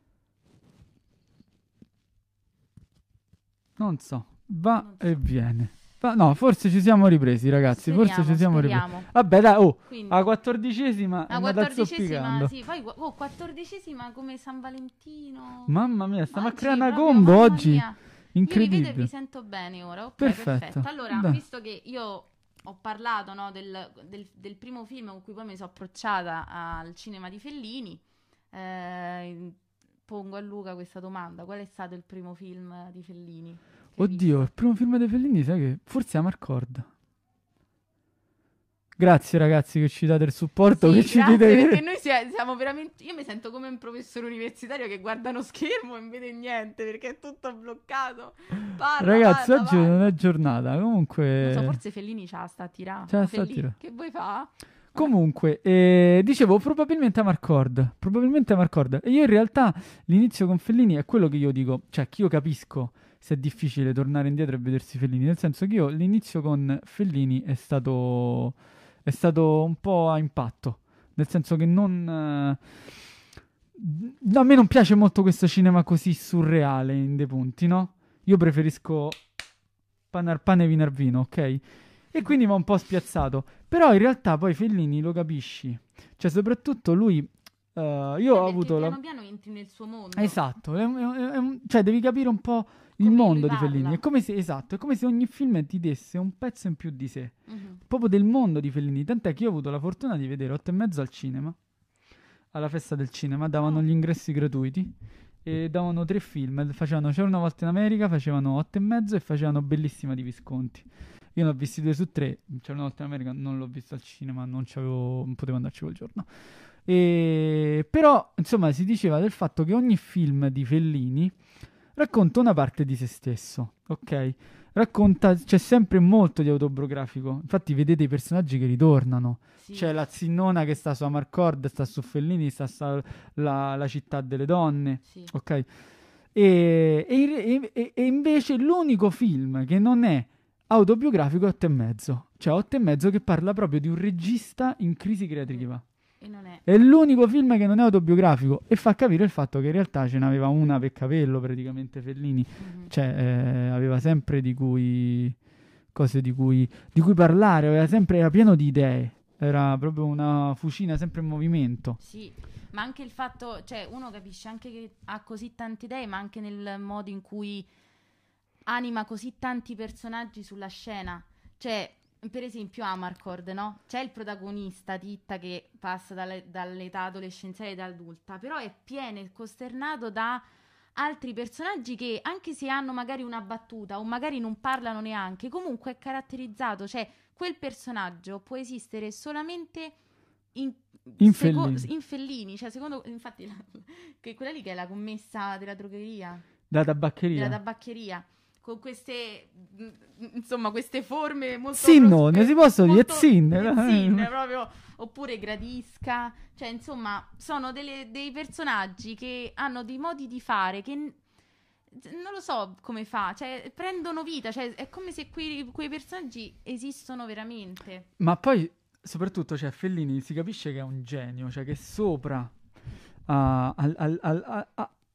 Speaker 1: Non so, va
Speaker 2: Non so.
Speaker 1: e viene. Va- no, forse ci siamo ripresi, ragazzi. forse
Speaker 2: Speriamo,
Speaker 1: ci siamo ripresi.
Speaker 2: speriamo.
Speaker 1: Vabbè, dai, oh,
Speaker 2: Quindi,
Speaker 1: la quattordicesima andata
Speaker 2: quattordicesima, sì, poi oh, quattordicesima come San Valentino.
Speaker 1: Mamma mia, stiamo a
Speaker 2: Oggi
Speaker 1: creare una combo oggi.
Speaker 2: mia. Io vi vedo e
Speaker 1: Incredibile.
Speaker 2: vi sento bene ora. Ok,
Speaker 1: Perfetto.
Speaker 2: perfetto. Allora,
Speaker 1: Dai.
Speaker 2: visto che io ho parlato no, del, del- del primo film con cui poi mi sono approcciata al cinema di Fellini, eh, pongo a Luca questa domanda: qual è stato il primo film di Fellini?
Speaker 1: Oddio, il primo film dei Fellini, sai che forse è Amarcord. Grazie ragazzi che ci date il supporto,
Speaker 2: Sì,
Speaker 1: che ci dite
Speaker 2: perché noi sia- siamo veramente. Io mi sento come un professore universitario che guarda uno schermo e non vede niente perché è tutto bloccato. Parla,
Speaker 1: Ragazzi,
Speaker 2: parla,
Speaker 1: oggi
Speaker 2: parla.
Speaker 1: non è giornata, comunque
Speaker 2: Non so, forse Fellini ce la sta a tirare.
Speaker 1: Ce la sta a tirare.
Speaker 2: Che vuoi fa?
Speaker 1: Comunque, eh, dicevo probabilmente Amarcord. Probabilmente Amarcord. E io in realtà l'inizio con Fellini è quello che io dico, cioè che io capisco se è difficile tornare indietro e vedersi Fellini. Nel senso che io l'inizio con Fellini è stato, è stato un po' a impatto. Nel senso che non. eh, a me non piace molto questo cinema così surreale in dei punti, no? Io preferisco panar pane vinar vino, ok? E quindi mi ha un po' spiazzato. Però in realtà poi Fellini lo capisci. Cioè, soprattutto lui. eh, io ho
Speaker 2: Perché
Speaker 1: avuto la.
Speaker 2: piano piano entri nel suo mondo.
Speaker 1: Esatto, è è è cioè devi capire un po' il
Speaker 2: Come
Speaker 1: mondo di. Fellini. È come se, esatto, è come se ogni film ti desse un pezzo in più di sé,
Speaker 2: Mhm.
Speaker 1: proprio del mondo di Fellini. Tant'è che io ho avuto la fortuna di vedere otto e mezzo al cinema, alla festa del cinema, davano
Speaker 2: Ah.
Speaker 1: gli ingressi gratuiti e davano tre film. Facevano C'era una volta in America, facevano otto e mezzo e facevano Bellissima di Visconti. Io ne ho visti due su tre. C'era una volta in America, non l'ho visto al cinema, non, c'avevo, non potevo andarci quel giorno. E... Però, insomma, si diceva del fatto che ogni film di Fellini racconta una parte di se stesso, ok? Racconta, c'è sempre molto di autobiografico. Infatti, vedete i personaggi che ritornano.
Speaker 2: Sì.
Speaker 1: C'è la zinnona che sta su Amarcord, sta su Fellini, sta su la, la città delle donne,
Speaker 2: Sì.
Speaker 1: ok? E- e- e invece l'unico film che non è autobiografico è Otto e mezzo. Cioè Otto e mezzo che parla proprio di un regista in crisi creativa.
Speaker 2: E non è...
Speaker 1: È l'unico film che non è autobiografico e fa capire il fatto che in realtà ce n'aveva una per capello praticamente Fellini.
Speaker 2: Mhm.
Speaker 1: Cioè eh, aveva sempre di cui cose di cui, di cui parlare, aveva sempre, era pieno di idee. Era proprio una fucina sempre in movimento.
Speaker 2: Sì, ma anche il fatto, cioè uno capisce anche che ha così tante idee, ma anche nel modo in cui anima così tanti personaggi sulla scena. Cioè, per esempio Amarcord, no? C'è il protagonista, Titta, che passa dalle- dall'età adolescenziale ed adulta, però è pieno e costernato da altri personaggi che, anche se hanno magari una battuta o magari non parlano neanche, comunque è caratterizzato, cioè quel personaggio può esistere solamente in,
Speaker 1: In
Speaker 2: seco-
Speaker 1: Fellini.
Speaker 2: in Fellini, cioè secondo infatti la- *laughs* che quella lì che è la commessa della drogheria,
Speaker 1: Da tabaccheria.
Speaker 2: della tabaccheria con queste mm, insomma queste forme molto
Speaker 1: Zinnone,
Speaker 2: prospe-
Speaker 1: si possono dire zinne,
Speaker 2: zinne, *laughs* proprio oppure gradisca, cioè insomma sono delle- dei personaggi che hanno dei modi di fare che non lo so come fa, cioè prendono vita, cioè è come se quei, quei personaggi esistono veramente.
Speaker 1: Ma poi, soprattutto, cioè, Fellini si capisce che è un genio, cioè che sopra ah, al, al- al-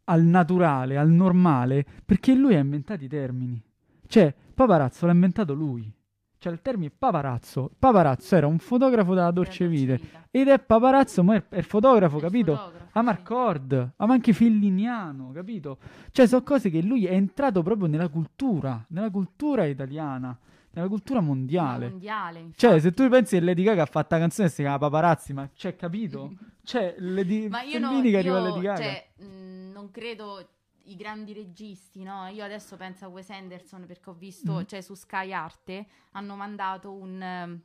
Speaker 1: al naturale, al normale, perché lui ha inventato i termini. Cioè, paparazzo l'ha inventato lui. Cioè, il termine paparazzo. Paparazzo era un fotografo della Dolce Vita. Ed è paparazzo, ma è, è il fotografo, capito? Amarcord, ma anche felliniano, capito? Cioè, sono cose che lui è entrato proprio nella cultura, nella cultura italiana, nella cultura mondiale.
Speaker 2: mondiale.
Speaker 1: Cioè, se tu pensi che Lady Gaga ha fatto la canzone che si chiama Paparazzi, ma c'è capito? *laughs* Cioè, Lady
Speaker 2: Ma io, no,
Speaker 1: Fellini che arriva
Speaker 2: io,
Speaker 1: Lady Gaga.
Speaker 2: cioè, mh, non credo i grandi registi, no? Io adesso penso a Wes Anderson perché ho visto,
Speaker 1: Mm.
Speaker 2: cioè su Sky Arte hanno mandato un, ehm,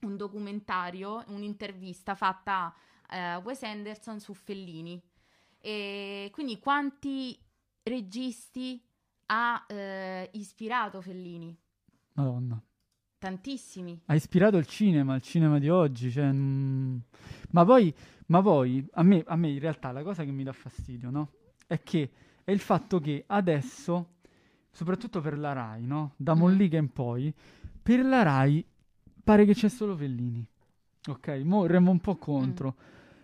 Speaker 2: un documentario, un'intervista fatta a eh, Wes Anderson su Fellini. E quindi quanti registi ha eh, ispirato Fellini?
Speaker 1: Madonna.
Speaker 2: Tantissimi.
Speaker 1: Ha ispirato il cinema, il cinema di oggi. Cioè, mm, Ma poi, ma poi a, me, a me in realtà la cosa che mi dà fastidio, no? È che è il fatto che adesso, soprattutto per la Rai, no? Da
Speaker 2: Mm.
Speaker 1: Mollica in poi, per la Rai pare che c'è solo Fellini. Ok, mo remo un po' contro.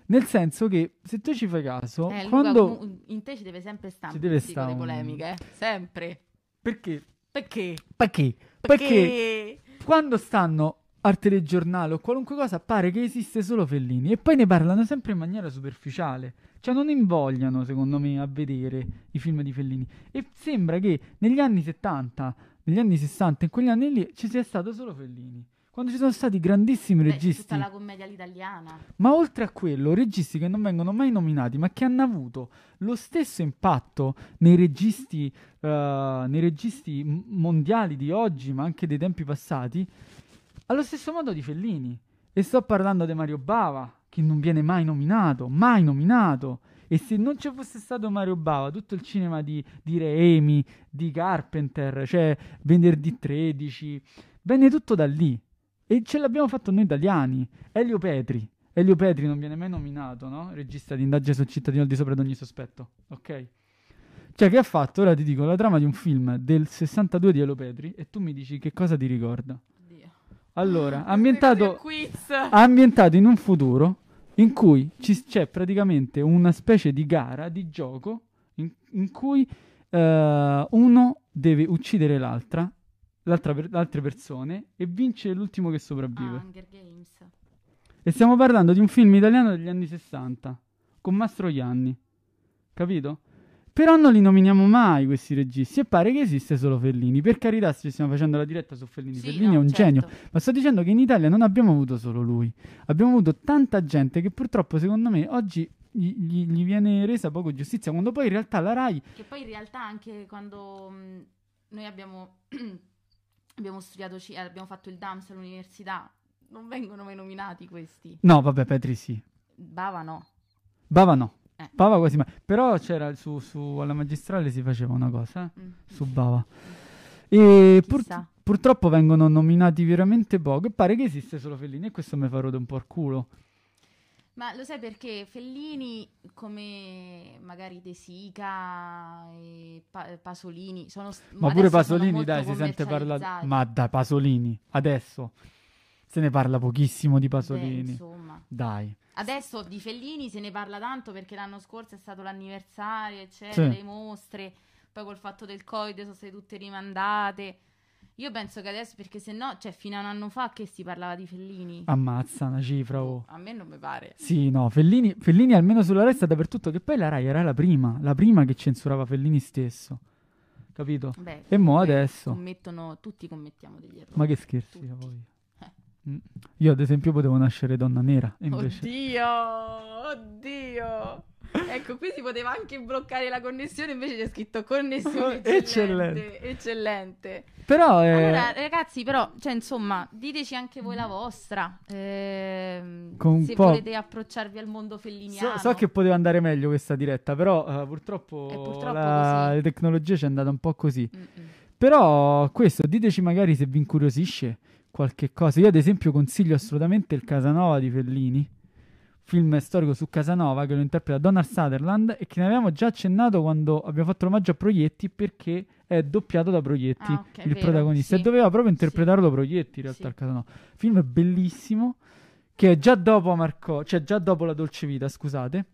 Speaker 1: Nel senso che, se tu ci fai caso,
Speaker 2: Eh, Luca,
Speaker 1: quando...
Speaker 2: comu- in te ci deve sempre stare
Speaker 1: Ci deve
Speaker 2: pizzico
Speaker 1: sta
Speaker 2: di
Speaker 1: un-
Speaker 2: polemiche, eh? Sempre.
Speaker 1: Perché?
Speaker 2: Perché?
Speaker 1: Perché? Perché quando stanno al telegiornale o qualunque cosa pare che esiste solo Fellini e poi ne parlano sempre in maniera superficiale. Cioè non invogliano, secondo me, a vedere i film di Fellini. E sembra che negli anni 70, negli anni 60, in quegli anni lì ci sia stato solo Fellini. Quando ci sono stati grandissimi
Speaker 2: Beh,
Speaker 1: registi.
Speaker 2: tutta la commedia all'italiana.
Speaker 1: Ma oltre a quello, registi che non vengono mai nominati, ma che hanno avuto lo stesso impatto nei registi, eh, nei registi mondiali di oggi, ma anche dei tempi passati, allo stesso modo di Fellini. E sto parlando di Mario Bava, che non viene mai nominato, mai nominato. E se non ci fosse stato Mario Bava, tutto il cinema di, di Raimi, di Carpenter, cioè Venerdì 13, venne tutto da lì. E ce l'abbiamo fatto noi italiani. Elio Petri. Elio Petri non viene mai nominato, no? Regista di indagine sul cittadino al di sopra di ogni sospetto. Ok? Cioè, che ha fatto? Ora ti dico la trama di un film del 62 di Elio Petri e tu mi dici che cosa ti ricorda.
Speaker 2: Oddio.
Speaker 1: Allora, ambientato,
Speaker 2: Quiz.
Speaker 1: ambientato in un futuro in cui ci- c'è praticamente una specie di gara, di gioco, in, in cui eh, uno deve uccidere l'altra per- altre persone e vince l'ultimo che
Speaker 2: Ah,
Speaker 1: sopravvive.
Speaker 2: Hunger Games.
Speaker 1: E stiamo parlando di un film italiano degli anni 60, con Mastroianni, capito? Però non li nominiamo mai questi registi e pare che esiste solo Fellini. Per carità, ci stiamo facendo la diretta su Fellini.
Speaker 2: Sì,
Speaker 1: Fellini
Speaker 2: no,
Speaker 1: è un
Speaker 2: certo.
Speaker 1: genio. Ma sto dicendo che in Italia non abbiamo avuto solo lui. Abbiamo avuto tanta gente che purtroppo, secondo me, oggi gli, gli- gli viene resa poco giustizia. Quando poi in realtà la RAI.
Speaker 2: Che poi in realtà anche quando mh, noi abbiamo, *clears throat* abbiamo studiato, eh, abbiamo fatto il DAMS all'università, non vengono mai nominati questi.
Speaker 1: No, vabbè, Petri sì.
Speaker 2: Bava no.
Speaker 1: Bava no.
Speaker 2: Eh.
Speaker 1: Bava quasi mai. Però c'era su, su alla magistrale si faceva una cosa, eh?
Speaker 2: Mm.
Speaker 1: Su Bava. E pur- purtroppo vengono nominati veramente poco. E pare che esiste solo Fellini. E questo mi fa rode un po' al culo.
Speaker 2: Ma lo sai perché Fellini, come magari De Sica e Pa- Pasolini, sono
Speaker 1: Ma pure Pasolini, dai, si sente parlare. Ma dai, Pasolini. Adesso se ne parla pochissimo di
Speaker 2: Beh,
Speaker 1: Pasolini.
Speaker 2: insomma.
Speaker 1: Dai.
Speaker 2: Adesso di Fellini se ne parla tanto perché l'anno scorso è stato l'anniversario, eccetera,
Speaker 1: Sì.
Speaker 2: le mostre, poi col fatto del Covid sono state tutte rimandate. Io penso che adesso, perché se no, cioè fino a un anno fa che si parlava di Fellini?
Speaker 1: Ammazza una cifra. Oh.
Speaker 2: A me non mi pare.
Speaker 1: Sì, no, Fellini, Fellini almeno sulla resta dappertutto. Che poi la Rai era la prima. La prima che censurava Fellini stesso. Capito?
Speaker 2: Beh,
Speaker 1: E mo adesso.
Speaker 2: Commettono, tutti commettiamo degli errori.
Speaker 1: Ma che scherzi,
Speaker 2: Tutti.
Speaker 1: voi. Mm. Io ad esempio potevo nascere donna nera. Invece...
Speaker 2: Oddio, oddio. Ecco, qui si poteva anche bloccare la connessione, invece c'è scritto connessione *laughs*
Speaker 1: Eccellente.
Speaker 2: eccellente. Eccellente.
Speaker 1: Però eh,
Speaker 2: Allora, ragazzi, però, cioè, insomma, diteci anche voi la vostra. ehm, se volete approcciarvi al mondo felliniano.
Speaker 1: so, so che poteva andare meglio questa diretta, però eh, purtroppo,
Speaker 2: purtroppo
Speaker 1: la tecnologie ci è andata un po' così.
Speaker 2: Mm-mm.
Speaker 1: Però questo, diteci magari se vi incuriosisce qualche cosa. Io ad esempio consiglio assolutamente il Casanova di Fellini, film storico su Casanova che lo interpreta Donald Sutherland e che ne avevamo già accennato quando abbiamo fatto l'omaggio a Proietti perché è doppiato da Proietti,
Speaker 2: Ah, ok,
Speaker 1: il
Speaker 2: vero,
Speaker 1: protagonista,
Speaker 2: sì.
Speaker 1: e doveva proprio
Speaker 2: Sì.
Speaker 1: interpretarlo Proietti in realtà
Speaker 2: Sì.
Speaker 1: il Casanova. Film bellissimo che è già dopo Marco, cioè già dopo La Dolce Vita, scusate.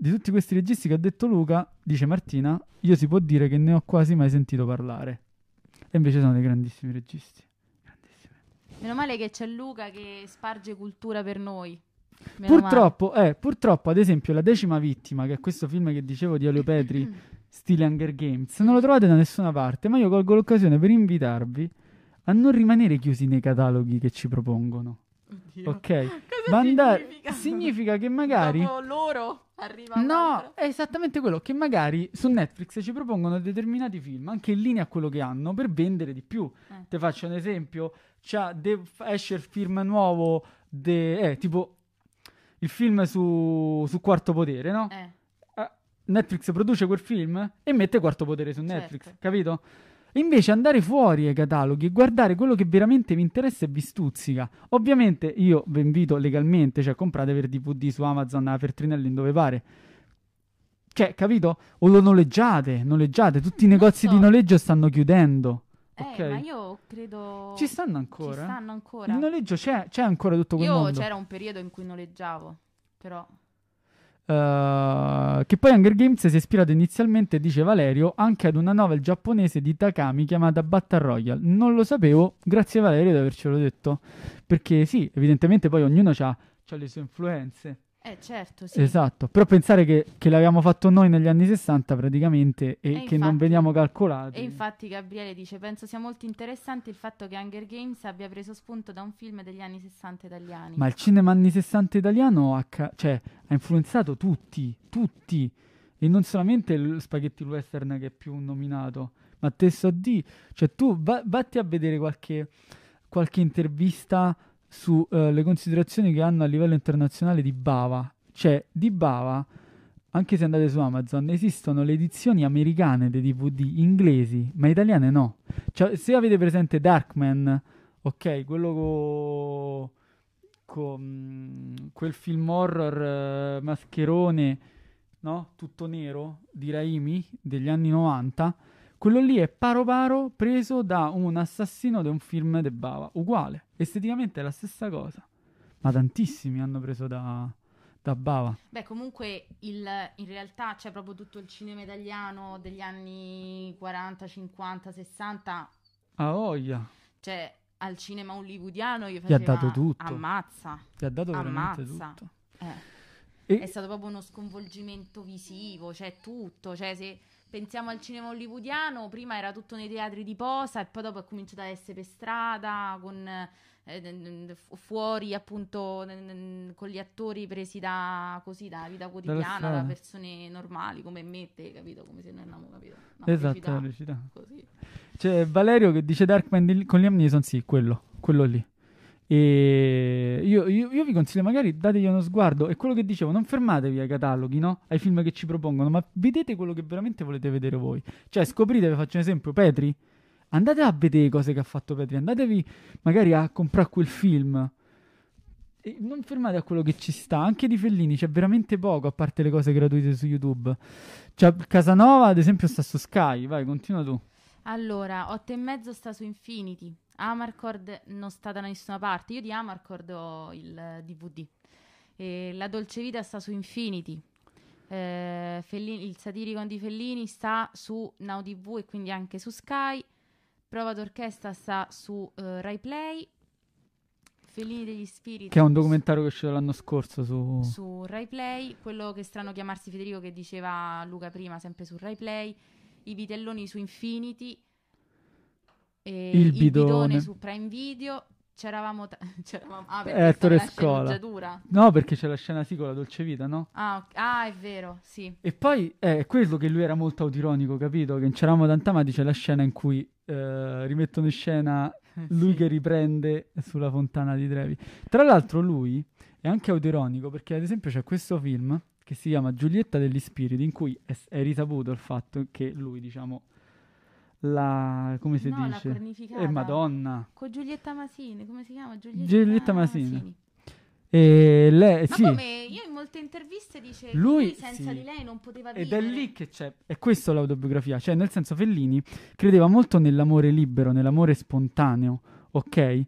Speaker 1: Di tutti questi registi che ha detto Luca, dice Martina, io si può dire che ne ho quasi mai sentito parlare. E invece sono dei grandissimi registi.
Speaker 2: Meno male che c'è Luca che sparge cultura per noi.
Speaker 1: Purtroppo, eh, purtroppo, ad esempio, La decima vittima, che è questo film che dicevo di Elio Petri, *clears throat* stile Hunger Games, non lo trovate da nessuna parte, ma io colgo l'occasione per invitarvi a non rimanere chiusi nei cataloghi che ci propongono.
Speaker 2: Oddio.
Speaker 1: Ok?
Speaker 2: Cosa
Speaker 1: Ma andare-
Speaker 2: significa?
Speaker 1: significa che magari...
Speaker 2: Dopo loro arriva
Speaker 1: No,
Speaker 2: altro.
Speaker 1: è esattamente quello che magari su Netflix ci propongono determinati film, anche in linea a quello che hanno, per vendere di più.
Speaker 2: Eh.
Speaker 1: Ti faccio un esempio, de- esce il film nuovo, de- eh, tipo il film su, su Quarto Potere, no?
Speaker 2: Eh,
Speaker 1: Ah, Netflix produce quel film e mette Quarto Potere su Netflix,
Speaker 2: Certo.
Speaker 1: capito? Invece andare fuori ai cataloghi e guardare quello che veramente vi interessa e vi stuzzica. Ovviamente io vi invito legalmente, cioè comprate per DVD su Amazon a Fertrinelli dove pare. Cioè, capito? O lo noleggiate, noleggiate. Tutti i negozi
Speaker 2: so.
Speaker 1: di noleggio stanno chiudendo.
Speaker 2: eh,
Speaker 1: ok?
Speaker 2: ma io credo...
Speaker 1: Ci stanno
Speaker 2: Ci
Speaker 1: ancora?
Speaker 2: stanno ancora.
Speaker 1: Il noleggio c'è, c'è ancora tutto quel
Speaker 2: Io
Speaker 1: mondo.
Speaker 2: c'era un periodo in cui noleggiavo, però...
Speaker 1: Uh, che poi Hunger Games si è ispirato inizialmente, dice Valerio, anche ad una novel giapponese di Takami chiamata Battle Royale. Non lo sapevo, grazie Valerio di avercelo detto. Perché sì, evidentemente poi ognuno ha le sue influenze.
Speaker 2: Eh, certo, sì.
Speaker 1: Esatto, però pensare che, che l'avevamo fatto noi negli anni 60 praticamente e,
Speaker 2: E
Speaker 1: che non
Speaker 2: infatti-
Speaker 1: veniamo calcolati.
Speaker 2: E infatti Gabriele dice, penso sia molto interessante il fatto che Hunger Games abbia preso spunto da un film degli anni 60 italiani.
Speaker 1: Ma il cinema anni 60 italiano ha, ca- cioè, ha influenzato tutti, tutti. E non solamente il spaghetti western che è più nominato, ma te so di... Cioè tu va- vatti a vedere qualche, qualche intervista sulle considerazioni che hanno a livello internazionale di Bava. Cioè, di Bava, anche se andate su Amazon, esistono le edizioni americane dei DVD inglesi, ma italiane no. Cioè, se avete presente Darkman ok? Quello con con quel film horror eh, mascherone, no? Tutto nero di Raimi degli anni 90. Quello lì è paro paro preso da un assassino di un film de Bava, uguale, esteticamente è la stessa cosa. Ma tantissimi hanno preso da, da Bava.
Speaker 2: Beh, comunque il, in realtà c'è proprio tutto il cinema italiano degli anni 40, 50, 60.
Speaker 1: A voglia.
Speaker 2: Cioè, al cinema hollywoodiano gli
Speaker 1: Gli ha dato tutto.
Speaker 2: ammazza.
Speaker 1: Ti ha dato veramente
Speaker 2: Ammazza.
Speaker 1: tutto.
Speaker 2: Eh.
Speaker 1: E-
Speaker 2: È stato proprio uno sconvolgimento visivo, cioè tutto, cioè se pensiamo al cinema hollywoodiano, prima era tutto nei teatri di posa e poi dopo è cominciato a essere per strada con eh, fuori appunto con gli attori presi da così da vita quotidiana, da persone normali come me te, capito? Come se noi andiamo, capito? Una
Speaker 1: Esatto,
Speaker 2: felicità.
Speaker 1: C'è Valerio che dice Darkman con Liam Neeson, sì, quello, quello lì. E io, io- io vi consiglio, magari dategli uno sguardo. È quello che dicevo, non fermatevi ai cataloghi, no? Ai film che ci propongono, ma vedete quello che veramente volete vedere voi. Cioè, scoprite, vi faccio un esempio, Petri. Andate a vedere cose che ha fatto Petri, andatevi magari a comprare quel film. E non fermate a quello che ci sta, anche di Fellini c'è veramente poco, a parte le cose gratuite su YouTube. Cioè, Casanova, ad esempio, sta su Sky. Vai, continua tu.
Speaker 2: Allora, 8 e mezzo sta su Infinity. Amarcord non sta da nessuna parte. Io di Amarcord ho il DVD. E la Dolce Vita sta su Infinity. Eh, Fellini- il satirico di Fellini sta su Now TV e quindi anche su Sky. Prova d'orchestra sta su eh, Rai Play. Fellini degli Spiriti
Speaker 1: Che è un documentario che è uscito l'anno scorso su...
Speaker 2: su Rai Play, quello che strano chiamarsi Federico che diceva Luca prima, sempre su Rai Play, i vitelloni su Infinity, e
Speaker 1: Il
Speaker 2: il, bidone.
Speaker 1: bidone.
Speaker 2: su Prime Video. C'eravamo, ta- *laughs* c'eravamo ah,
Speaker 1: Eh, Ettore
Speaker 2: la
Speaker 1: Scola. No, perché c'è la scena sì con la dolce vita, no?
Speaker 2: Ah, ok. Ah, è vero, sì.
Speaker 1: E poi è quello che lui era molto autironico, capito? Che in C'eravamo tanta ma dice la scena in cui eh, rimettono in scena *laughs* lui
Speaker 2: Sì.
Speaker 1: che riprende sulla fontana di Trevi. Tra l'altro lui è anche autironico perché ad esempio c'è questo film che si chiama Giulietta degli Spiriti in cui è, è risaputo il fatto che lui, diciamo, la... come si
Speaker 2: No, la
Speaker 1: dice?
Speaker 2: cornificata.
Speaker 1: Eh, Madonna.
Speaker 2: Con Giulietta Masini, come si chiama? Giulietta,
Speaker 1: Giulietta Masini. E lei,
Speaker 2: Ma
Speaker 1: sì.
Speaker 2: come io in molte interviste dice che
Speaker 1: Lui-
Speaker 2: lui senza
Speaker 1: sì.
Speaker 2: di lei non poteva
Speaker 1: Ed
Speaker 2: vivere.
Speaker 1: è lì che c'è, è questo l'autobiografia, cioè nel senso Fellini credeva molto nell'amore libero, nell'amore spontaneo, ok?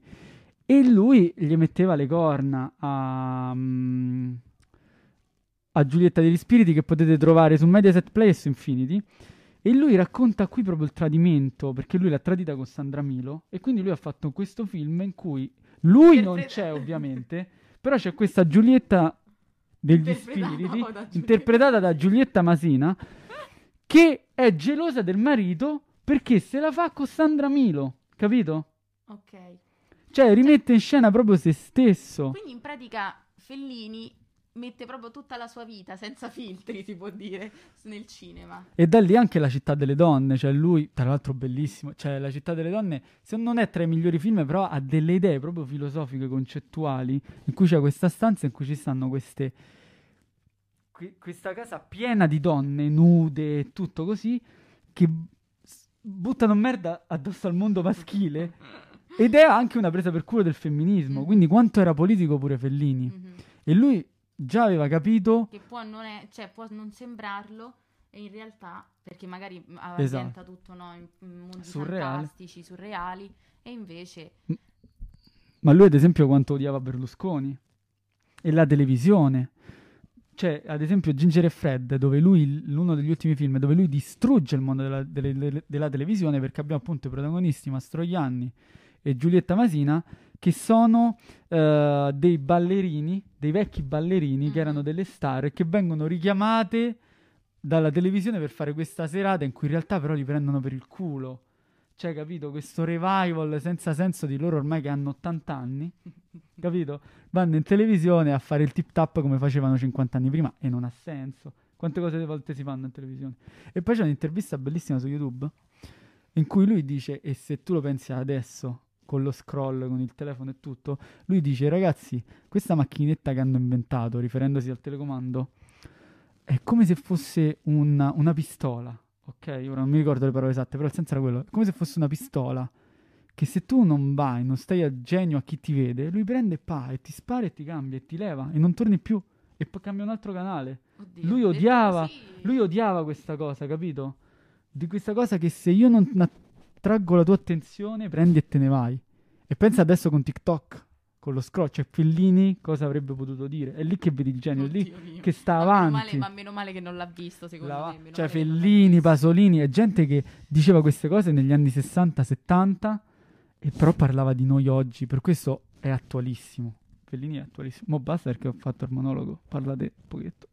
Speaker 1: E lui gli metteva le corna a, mm, a Giulietta degli Spiriti che potete trovare su Mediaset Play e su Infinity. E lui racconta qui proprio il tradimento, perché lui l'ha tradita con Sandra Milo e quindi lui ha fatto questo film in cui lui non c'è ovviamente, *laughs* però c'è questa Giulietta degli
Speaker 2: Interpretata
Speaker 1: Spiriti,
Speaker 2: da
Speaker 1: interpretata da Giulietta Masina, che è gelosa del marito perché se la fa con Sandra Milo, capito?
Speaker 2: Ok.
Speaker 1: Cioè rimette in scena proprio se stesso.
Speaker 2: Quindi in pratica Fellini mette proprio tutta la sua vita senza filtri, si può dire, nel cinema.
Speaker 1: E da lì anche La città delle donne, cioè lui, tra l'altro bellissimo, cioè La città delle donne, se non è tra i migliori film, però ha delle idee proprio filosofiche, concettuali, in cui c'è questa stanza in cui ci stanno queste... que- questa casa piena di donne nude e tutto così, che buttano merda addosso al mondo maschile. Ed è anche una presa per culo del femminismo, quindi quanto era politico pure Fellini.
Speaker 2: Mhm.
Speaker 1: E lui già aveva capito
Speaker 2: Che può non, è- cioè, può non sembrarlo, e in realtà, perché magari mm,
Speaker 1: Esatto.
Speaker 2: tutto no, in in mondi
Speaker 1: Surreale.
Speaker 2: fantastici, surreali, e invece
Speaker 1: Ma lui, ad esempio, quanto odiava Berlusconi e la televisione. Cioè, ad esempio, Ginger e Fred, dove lui, l'uno degli ultimi film, dove lui distrugge il mondo della, delle- della televisione perché abbiamo appunto i protagonisti Mastroianni e Giulietta Masina, che sono eh, dei ballerini, dei vecchi ballerini che
Speaker 2: Mhm.
Speaker 1: erano delle star e che vengono richiamate dalla televisione per fare questa serata in cui in realtà però li prendono per il culo. Cioè, capito? Questo revival senza senso di loro ormai che hanno 80 anni, *laughs* capito? Vanno in televisione a fare il tip tap come facevano 50 anni prima e non ha senso. Quante cose di volte si fanno in televisione? E poi c'è un'intervista bellissima su YouTube in cui lui dice, e se tu lo pensi adesso, con lo scroll, con il telefono e tutto, lui dice, ragazzi, questa macchinetta che hanno inventato, riferendosi al telecomando, è come se fosse una, una pistola, ok? Ora non mi ricordo le parole esatte, però il senso era quello, è come se fosse una pistola che se tu non vai, non stai a genio a chi ti vede, lui prende pa e ti spara e ti cambia e ti leva e non torni più e poi cambia un altro canale.
Speaker 2: Oddio,
Speaker 1: Lui odiava, lui odiava questa cosa, capito? Di questa cosa che se io non attraggo la tua attenzione, prendi e te ne vai. E pensa adesso con TikTok, con lo scroll, cioè Fellini cosa avrebbe potuto dire? È lì che vedi il genio, è lì
Speaker 2: mio.
Speaker 1: che sta
Speaker 2: Ma meno
Speaker 1: avanti.
Speaker 2: male- ma meno male che non l'ha visto, secondo
Speaker 1: La-
Speaker 2: me. meno
Speaker 1: cioè Fellini. Pasolini, è gente che diceva queste cose negli anni 60-70 e però parlava di noi oggi, per questo è attualissimo. Fellini è attualissimo. Mo basta perché ho fatto il monologo, parla te un pochetto.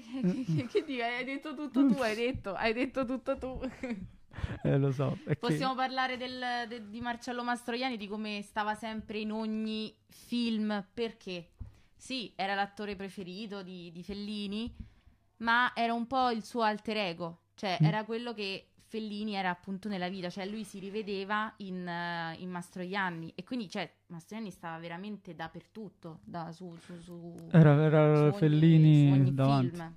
Speaker 2: Che, che, che, che dico? Hai detto tutto tu, hai detto, hai detto tutto tu. *laughs*
Speaker 1: Eh, lo so. è che-
Speaker 2: Possiamo parlare del- de- di Marcello Mastroianni, di come stava sempre in ogni film, perché sì, era l'attore preferito di, di Fellini, ma era un po' il suo alter ego, cioè
Speaker 1: Mm.
Speaker 2: era quello che Fellini era appunto nella vita, cioè lui si rivedeva in, eh, in Mastroianni e quindi cioè, Mastroianni stava veramente dappertutto, da, su, su, su,
Speaker 1: Era,
Speaker 2: su
Speaker 1: era
Speaker 2: ogni-
Speaker 1: Fellini
Speaker 2: su ogni
Speaker 1: davanti.
Speaker 2: film.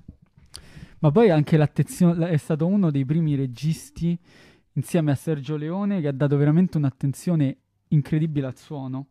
Speaker 1: Ma poi anche l'attenzione, è stato uno dei primi registi insieme a Sergio Leone che ha dato veramente un'attenzione incredibile al suono,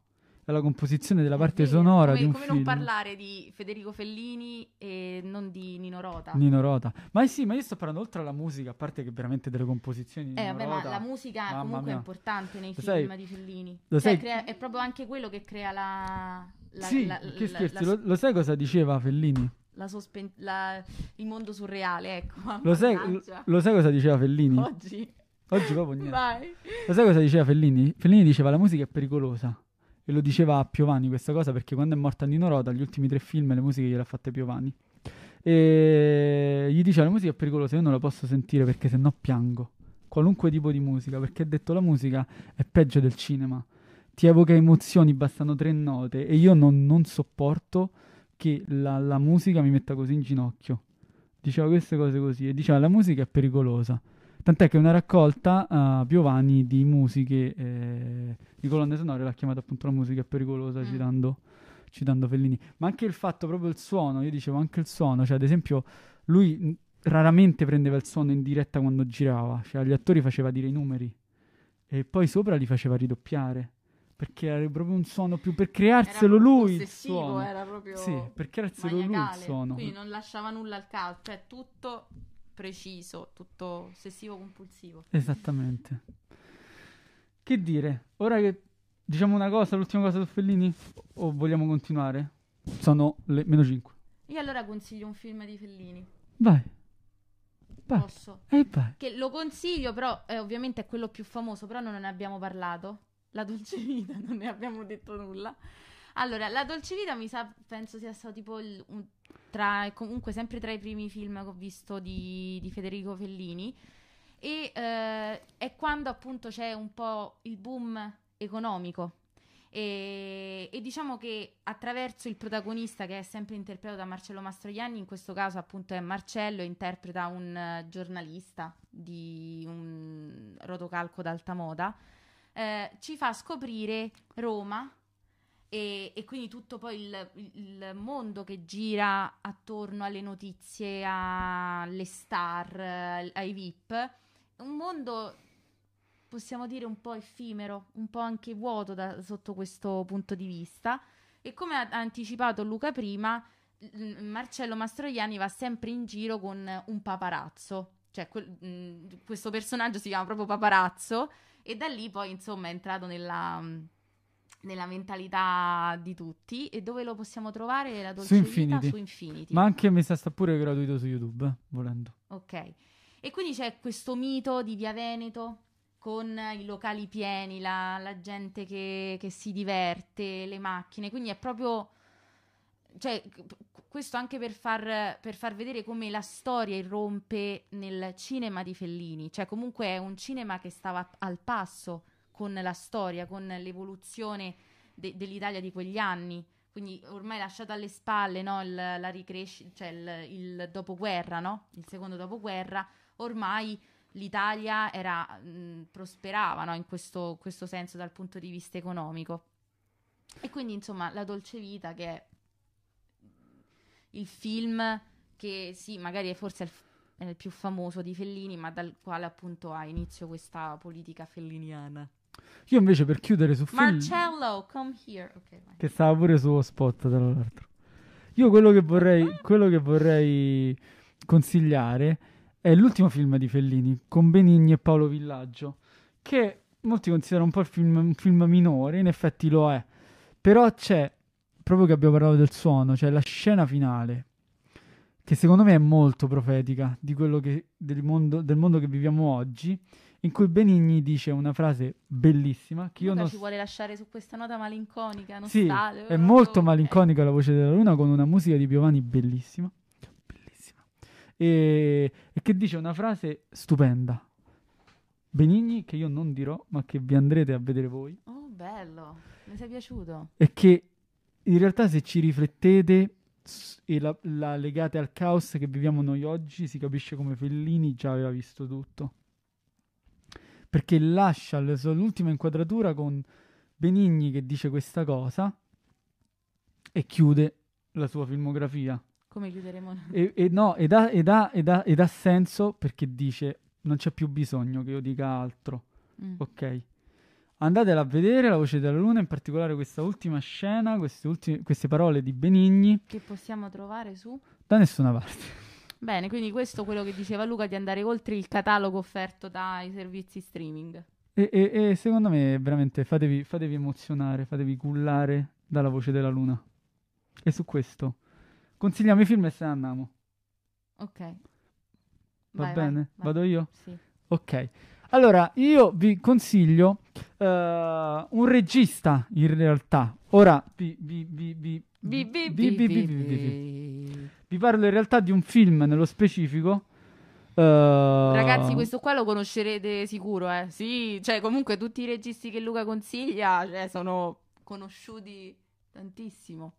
Speaker 1: alla composizione della parte
Speaker 2: vero,
Speaker 1: sonora
Speaker 2: come,
Speaker 1: di un
Speaker 2: come
Speaker 1: film.
Speaker 2: non parlare di Federico Fellini e non di Nino Rota.
Speaker 1: Nino Rota. Ma eh sì, ma io sto parlando oltre alla musica, a parte che veramente delle composizioni di
Speaker 2: Eh,
Speaker 1: Nino
Speaker 2: vabbè, ma
Speaker 1: Rota.
Speaker 2: la musica comunque
Speaker 1: mia.
Speaker 2: è importante nei
Speaker 1: Lo
Speaker 2: film
Speaker 1: sai-
Speaker 2: di Fellini.
Speaker 1: lo
Speaker 2: Cioè,
Speaker 1: sai-
Speaker 2: crea- è proprio anche quello che crea la... la
Speaker 1: sì,
Speaker 2: la-
Speaker 1: che
Speaker 2: la-
Speaker 1: scherzi, lo, lo sai cosa diceva Fellini?
Speaker 2: la sospen- la- il mondo surreale, ecco. *laughs*
Speaker 1: Lo sai, lo, lo sai cosa diceva Fellini?
Speaker 2: Oggi.
Speaker 1: Oggi proprio *laughs* niente.
Speaker 2: Vai.
Speaker 1: Lo sai cosa diceva Fellini? Fellini diceva la musica è pericolosa. E lo diceva a Piovani questa cosa perché quando è morta Nino Rota, gli ultimi tre film, le musiche gliele ha fatte Piovani. E gli diceva la musica è pericolosa, io non la posso sentire perché sennò piango. Qualunque tipo di musica, perché ha detto la musica è peggio del cinema. Ti evoca emozioni, bastano tre note e io non, non sopporto che la, la musica mi metta così in ginocchio. Diceva queste cose così e diceva la musica è pericolosa. Tant'è che una raccolta a Piovani di musiche, eh, di colonne sonore, l'ha chiamata appunto la musica pericolosa,
Speaker 2: Mm.
Speaker 1: citando, citando Fellini. Ma anche il fatto, proprio il suono, io dicevo anche il suono, cioè ad esempio lui mh, raramente prendeva il suono in diretta quando girava, cioè agli attori faceva dire i numeri e poi sopra li faceva ridoppiare. Perché era proprio un suono più per crearselo lui il suono.
Speaker 2: era proprio
Speaker 1: Sì, per crearselo lui il
Speaker 2: maniacale.
Speaker 1: suono.
Speaker 2: Quindi non lasciava nulla al caso, cioè tutto preciso, tutto ossessivo compulsivo.
Speaker 1: Esattamente. Che dire? Ora che diciamo una cosa, l'ultima cosa su Fellini? O vogliamo continuare? Sono le meno 5.
Speaker 2: Io allora consiglio un film di Fellini.
Speaker 1: Vai. Vai.
Speaker 2: Posso?
Speaker 1: E vai.
Speaker 2: Che lo consiglio, però eh, ovviamente è quello più famoso, però non ne abbiamo parlato. La Dolce Vita, *laughs* non ne abbiamo detto nulla. Allora, La Dolce Vita mi sa, penso sia stato tipo il- un- tra, comunque sempre tra i primi film che ho visto di, di Federico Fellini. E eh, è quando appunto c'è un po' il boom economico. E, e diciamo che attraverso il protagonista che è sempre interpretato da Marcello Mastroianni, in questo caso appunto è Marcello, interpreta un eh, giornalista di un rotocalco d'alta moda, eh, ci fa scoprire Roma e, e quindi tutto poi il, il mondo che gira attorno alle notizie, alle star, ai VIP. Un mondo, possiamo dire, un po' effimero, un po' anche vuoto da- sotto questo punto di vista. E come ha anticipato Luca prima, l- Marcello Mastroianni va sempre in giro con un paparazzo. Cioè, quel- mh, questo personaggio si chiama proprio paparazzo. E da lì poi, insomma, è entrato nella, nella mentalità di tutti. E dove lo possiamo trovare? La dolce
Speaker 1: Su? Infinity.
Speaker 2: Su Infinity.
Speaker 1: Ma anche mi sta pure gratuito su YouTube, eh, volendo.
Speaker 2: Ok. E quindi c'è questo mito di Via Veneto con i locali pieni, la, la gente che, che si diverte, le macchine. Quindi è proprio... Cioè, questo anche per far, per far vedere come la storia irrompe nel cinema di Fellini. Cioè, comunque è un cinema che stava al passo con la storia, con l'evoluzione de- dell'Italia di quegli anni. Quindi ormai lasciato alle spalle no, il, la ricrescita, cioè il, il dopoguerra, no? il secondo dopoguerra, ormai l'Italia era, mh, prosperava no? in questo, questo senso dal punto di vista economico. E quindi insomma La Dolce Vita che è il film che sì, magari è forse il, è il più famoso di Fellini, ma dal quale appunto ha inizio questa politica felliniana.
Speaker 1: Io invece per chiudere su film
Speaker 2: Marcello, come here. Ok, vai.
Speaker 1: che stava pure su spot tra l'altro. Io quello che vorrei, quello che vorrei consigliare è l'ultimo film di Fellini con Benigni e Paolo Villaggio, che molti considerano un po' il film, un film minore, in effetti lo è, però c'è, proprio che abbiamo parlato del suono, c'è la scena finale, che secondo me è molto profetica di quello che, del, mondo, del mondo che viviamo oggi, in cui Benigni dice una frase bellissima che io
Speaker 2: Luca
Speaker 1: non
Speaker 2: ci vuole lasciare su questa nota malinconica, non
Speaker 1: sì,
Speaker 2: stale,
Speaker 1: è molto
Speaker 2: ok.
Speaker 1: malinconica la voce della luna con una musica di Piovani bellissima. Bellissima. E, e che dice una frase stupenda. Benigni, che io non dirò, ma che vi andrete a vedere voi.
Speaker 2: Oh, bello, mi sei piaciuto.
Speaker 1: E che in realtà se ci riflettete e la, la legate al caos che viviamo noi oggi, si capisce come Fellini già aveva visto tutto. Perché lascia l'ultima inquadratura con Benigni che dice questa cosa e chiude la sua filmografia.
Speaker 2: Come chiuderemo?
Speaker 1: E, e no, ed ha, ed ha- ed ha- ed ha senso perché dice non c'è più bisogno che io dica altro.
Speaker 2: Mm.
Speaker 1: Ok. Andatela a vedere la voce della luna, in particolare questa ultima scena, queste, ultime, queste parole di Benigni,
Speaker 2: Che possiamo trovare su?
Speaker 1: da nessuna parte.
Speaker 2: Bene, quindi questo è quello che diceva Luca di andare oltre il catalogo offerto dai servizi streaming.
Speaker 1: E, e- e secondo me veramente fatevi, fatevi emozionare, fatevi cullare dalla voce della luna. E su questo consigliamo i film e se ne andiamo.
Speaker 2: Ok.
Speaker 1: Va
Speaker 2: Vai, vai,
Speaker 1: bene?
Speaker 2: vai.
Speaker 1: Vado io?
Speaker 2: Sì.
Speaker 1: Ok. Allora, io vi consiglio eh, un regista in realtà. Ora vi, vi, vi, vi, vi- parlo in realtà di un film nello specifico. eh,
Speaker 2: Ragazzi, questo qua lo conoscerete sicuro, eh. Sì, cioè comunque tutti i registi che Luca consiglia, cioè, sono conosciuti tantissimo.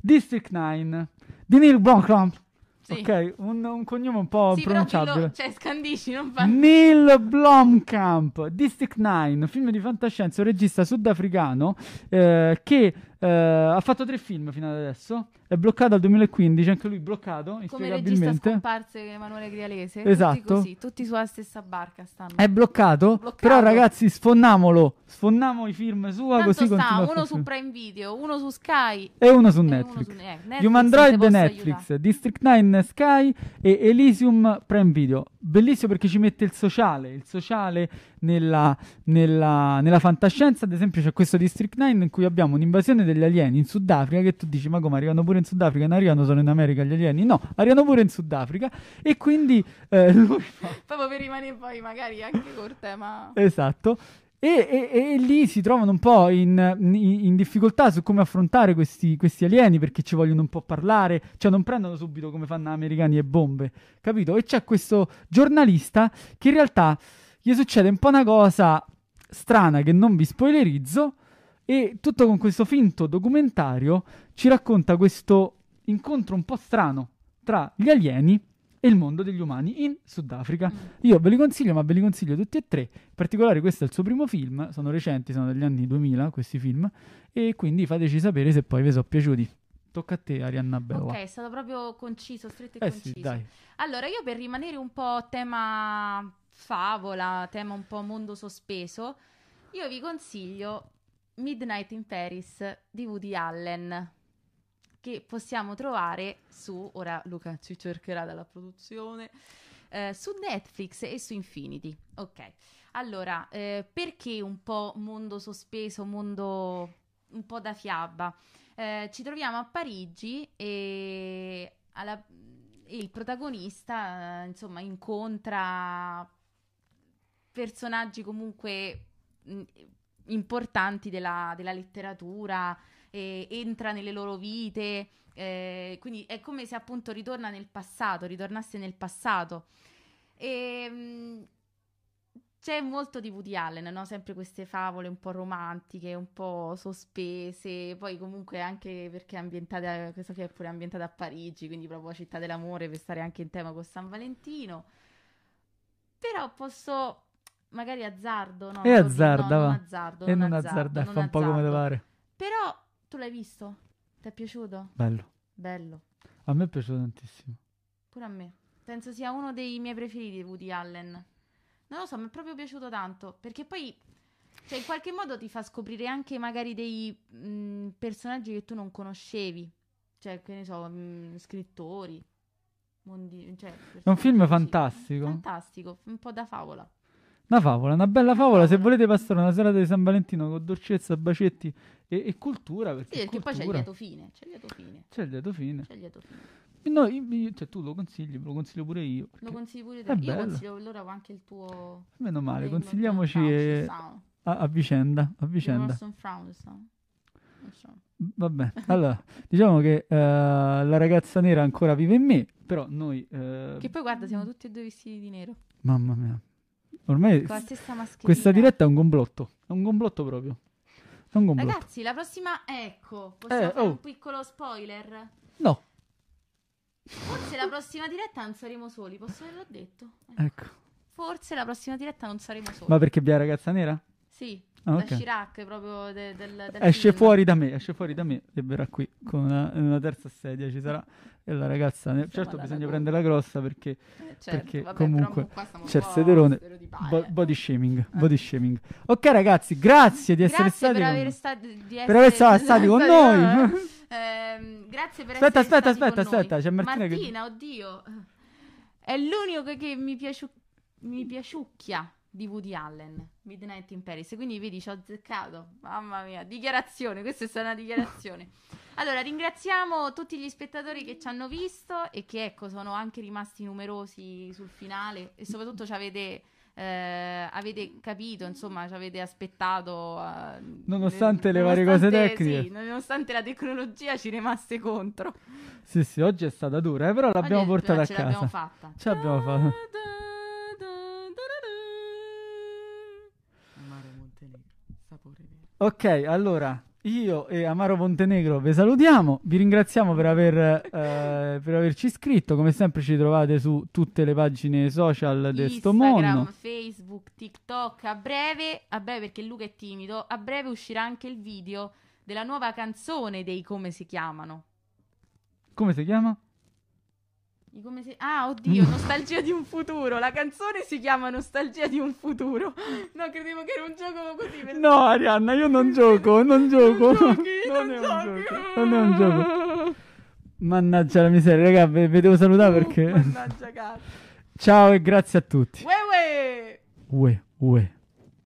Speaker 1: District 9 di Neil Blomkamp.
Speaker 2: Sì.
Speaker 1: Ok, un, un cognome un po'
Speaker 2: Sì,
Speaker 1: pronunciabile.
Speaker 2: dillo- cioè scandisci, non fa...
Speaker 1: Neil Blomkamp, District 9, film di fantascienza, un regista sudafricano eh, che eh, ha fatto tre film fino ad adesso. È bloccato al 2015, anche lui bloccato,
Speaker 2: Come regista scomparse Emanuele Grialese.
Speaker 1: Esatto.
Speaker 2: Tutti così, tutti sulla stessa barca stanno.
Speaker 1: È bloccato,
Speaker 2: Bloccato.
Speaker 1: però ragazzi sfonnamolo, sfonniamo i film sua
Speaker 2: Tanto
Speaker 1: così
Speaker 2: sta uno su. Prime Video, uno su Sky
Speaker 1: e uno su
Speaker 2: e
Speaker 1: Netflix.
Speaker 2: uno su eh, Netflix.
Speaker 1: Human Droid Netflix,
Speaker 2: aiutare.
Speaker 1: District 9 Sky e Elysium Prime Video. Bellissimo perché ci mette il sociale, il sociale nella, nella- nella fantascienza. Ad esempio c'è questo District 9 in cui abbiamo un'invasione degli alieni in Sudafrica che tu dici ma come arrivano pure in Sudafrica? Non arrivano solo in America gli alieni? No, arrivano pure in Sudafrica e quindi eh, *laughs* lui fa...
Speaker 2: Proprio per rimanere poi magari anche col tema.
Speaker 1: Esatto. E, e- e lì si trovano un po' in, in- in difficoltà su come affrontare questi, questi alieni perché ci vogliono un po' parlare, cioè non prendono subito come fanno americani e bombe, capito? E c'è questo giornalista che in realtà gli succede un po' una cosa strana che non vi spoilerizzo e tutto con questo finto documentario ci racconta questo incontro un po' strano tra gli alieni e il mondo degli umani in Sudafrica.
Speaker 2: Mm.
Speaker 1: Io ve li consiglio, ma ve li consiglio tutti e tre. In particolare questo è il suo primo film, sono recenti, sono degli anni 2000 questi film, e quindi fateci sapere se poi vi sono piaciuti. Tocca a te, Arianna Bella.
Speaker 2: Ok, è stato proprio conciso, stretto e
Speaker 1: eh
Speaker 2: conciso.
Speaker 1: sì.
Speaker 2: Allora, io per rimanere un po' tema favola, tema un po' mondo sospeso, io vi consiglio Midnight in Paris di Woody Allen, che possiamo trovare su, ora Luca ci cercherà dalla produzione, eh, su Netflix e su Infinity. Ok, allora, eh, perché un po' mondo sospeso, mondo un po' da fiaba? Eh, ci troviamo a Parigi e alla- il protagonista, eh, insomma, incontra personaggi comunque mh, importanti della, della letteratura, e entra nelle loro vite, eh, quindi è come se appunto ritorna nel passato, ritornasse nel passato. E, mh, c'è molto di Woody Allen, no? Sempre queste favole un po' romantiche, un po' sospese, poi comunque anche perché è ambientata, questo qui è pure ambientata a Parigi, quindi proprio città dell'amore per stare anche in tema con San Valentino. Però posso, magari azzardo, no?
Speaker 1: E
Speaker 2: dico,
Speaker 1: azzarda,
Speaker 2: no,
Speaker 1: va.
Speaker 2: non azzardo,
Speaker 1: E non
Speaker 2: azzardo,
Speaker 1: azzarda,
Speaker 2: non
Speaker 1: fa un po' come te
Speaker 2: azzardo.
Speaker 1: pare.
Speaker 2: Però tu l'hai visto? Ti è piaciuto?
Speaker 1: Bello.
Speaker 2: Bello.
Speaker 1: A me è piaciuto tantissimo.
Speaker 2: Pure a me. penso sia uno dei miei preferiti Woody Allen. Non lo so, mi è proprio piaciuto tanto. Perché poi, cioè, in qualche modo ti fa scoprire anche magari dei mh, personaggi che tu non conoscevi. Cioè, che ne so, mh, scrittori. Mondi- cioè,
Speaker 1: È un film fantastico.
Speaker 2: Fantastico, un po' da favola.
Speaker 1: Una favola, una bella favola. Se volete passare una serata di San Valentino con dolcezza, bacetti e, e cultura, perché,
Speaker 2: Sì, perché poi c'è il
Speaker 1: cultura.
Speaker 2: lieto fine. C'è il lieto fine.
Speaker 1: C'è il lieto fine.
Speaker 2: C'è il lieto fine.
Speaker 1: No, io- io- cioè, tu lo consigli, lo consiglio pure io.
Speaker 2: Lo
Speaker 1: perché-
Speaker 2: consigli pure te. Io
Speaker 1: bello.
Speaker 2: consiglio allora anche il tuo.
Speaker 1: Meno male,
Speaker 2: of
Speaker 1: consigliamoci eh, a, a vicenda. A vicenda. Vabbè, allora, diciamo che eh, la ragazza nera ancora vive in me, però noi... eh,
Speaker 2: Che poi guarda, siamo tutti e due vestiti di nero.
Speaker 1: Mamma mia. Ormai questa diretta è un complotto. È un complotto proprio. Un complotto.
Speaker 2: Ragazzi, la prossima. Ecco, possiamo
Speaker 1: Eh,
Speaker 2: fare
Speaker 1: oh.
Speaker 2: un piccolo spoiler.
Speaker 1: No,
Speaker 2: Forse la prossima diretta non saremo soli, posso averlo detto? Eh,
Speaker 1: ecco.
Speaker 2: Forse la prossima diretta non saremo soli.
Speaker 1: Ma perché vi è la ragazza nera?
Speaker 2: Sì,
Speaker 1: Ah,
Speaker 2: da
Speaker 1: ok.
Speaker 2: Chirac proprio de- del, del
Speaker 1: Esce
Speaker 2: film.
Speaker 1: fuori da me, esce fuori da me e verrà qui con una, una terza sedia ci sarà. E la ragazza nera. Certo, bisogna prendere la grossa perché
Speaker 2: Eh, certo,
Speaker 1: perché
Speaker 2: vabbè,
Speaker 1: comunque c'è il sederone. bo-
Speaker 2: eh.
Speaker 1: body shaming. Body shaming. Ok, ragazzi, grazie di essere
Speaker 2: Grazie
Speaker 1: stati
Speaker 2: per
Speaker 1: con
Speaker 2: aver
Speaker 1: noi.
Speaker 2: stati, di
Speaker 1: Per aver
Speaker 2: essere *laughs*
Speaker 1: stati con
Speaker 2: stati
Speaker 1: noi. *laughs*
Speaker 2: Ehm, grazie per
Speaker 1: Aspetta,
Speaker 2: essere
Speaker 1: aspetta,
Speaker 2: stati
Speaker 1: aspetta, aspetta, c'è Martina che-
Speaker 2: Martina, oddio. È l'unico che, che mi, piaciu- mi piaciucchia di Woody Allen, Midnight in Paris. Quindi vedi, ci ho azzeccato. Mamma mia, dichiarazione, questa è stata una dichiarazione. *laughs* Allora, ringraziamo tutti gli spettatori che ci hanno visto e che, ecco, sono anche rimasti numerosi sul finale e soprattutto ci avete... eh, avete capito, insomma, ci avete aspettato. eh,
Speaker 1: Nonostante le varie cose
Speaker 2: nonostante-
Speaker 1: tecniche.
Speaker 2: Sì, nonostante la tecnologia ci rimaste contro.
Speaker 1: Sì, sì, oggi è stata dura, eh, però l'abbiamo
Speaker 2: Oggi-
Speaker 1: portata a
Speaker 2: ce l'abbiamo
Speaker 1: casa.
Speaker 2: fatta.
Speaker 1: Ce l'abbiamo fatta.
Speaker 2: Amaro Montenegro, sapore vero.
Speaker 1: Ok, allora io e Amaro Montenegro vi salutiamo, vi ringraziamo per, aver, eh, per averci iscritto, come sempre ci trovate su tutte le pagine social di sto
Speaker 2: Instagram,
Speaker 1: mondo.
Speaker 2: Facebook, TikTok. A breve, a breve perché Luca è timido, a breve uscirà anche il video della nuova canzone dei come si chiamano.
Speaker 1: Come si chiama?
Speaker 2: Come si- Ah, oddio, Nostalgia di un futuro. La canzone si chiama Nostalgia di un futuro. No, credevo che era un gioco così. per-
Speaker 1: No, Arianna, io non gioco, non gioco.
Speaker 2: Non giochi,
Speaker 1: non,
Speaker 2: non
Speaker 1: è
Speaker 2: giochi.
Speaker 1: gioco. Non è un gioco. Mannaggia la miseria, raga, ve, ve devo salutare perché...
Speaker 2: Mannaggia cazzo.
Speaker 1: Ciao e grazie a tutti.
Speaker 2: Uè, uè.
Speaker 1: Ue, ue.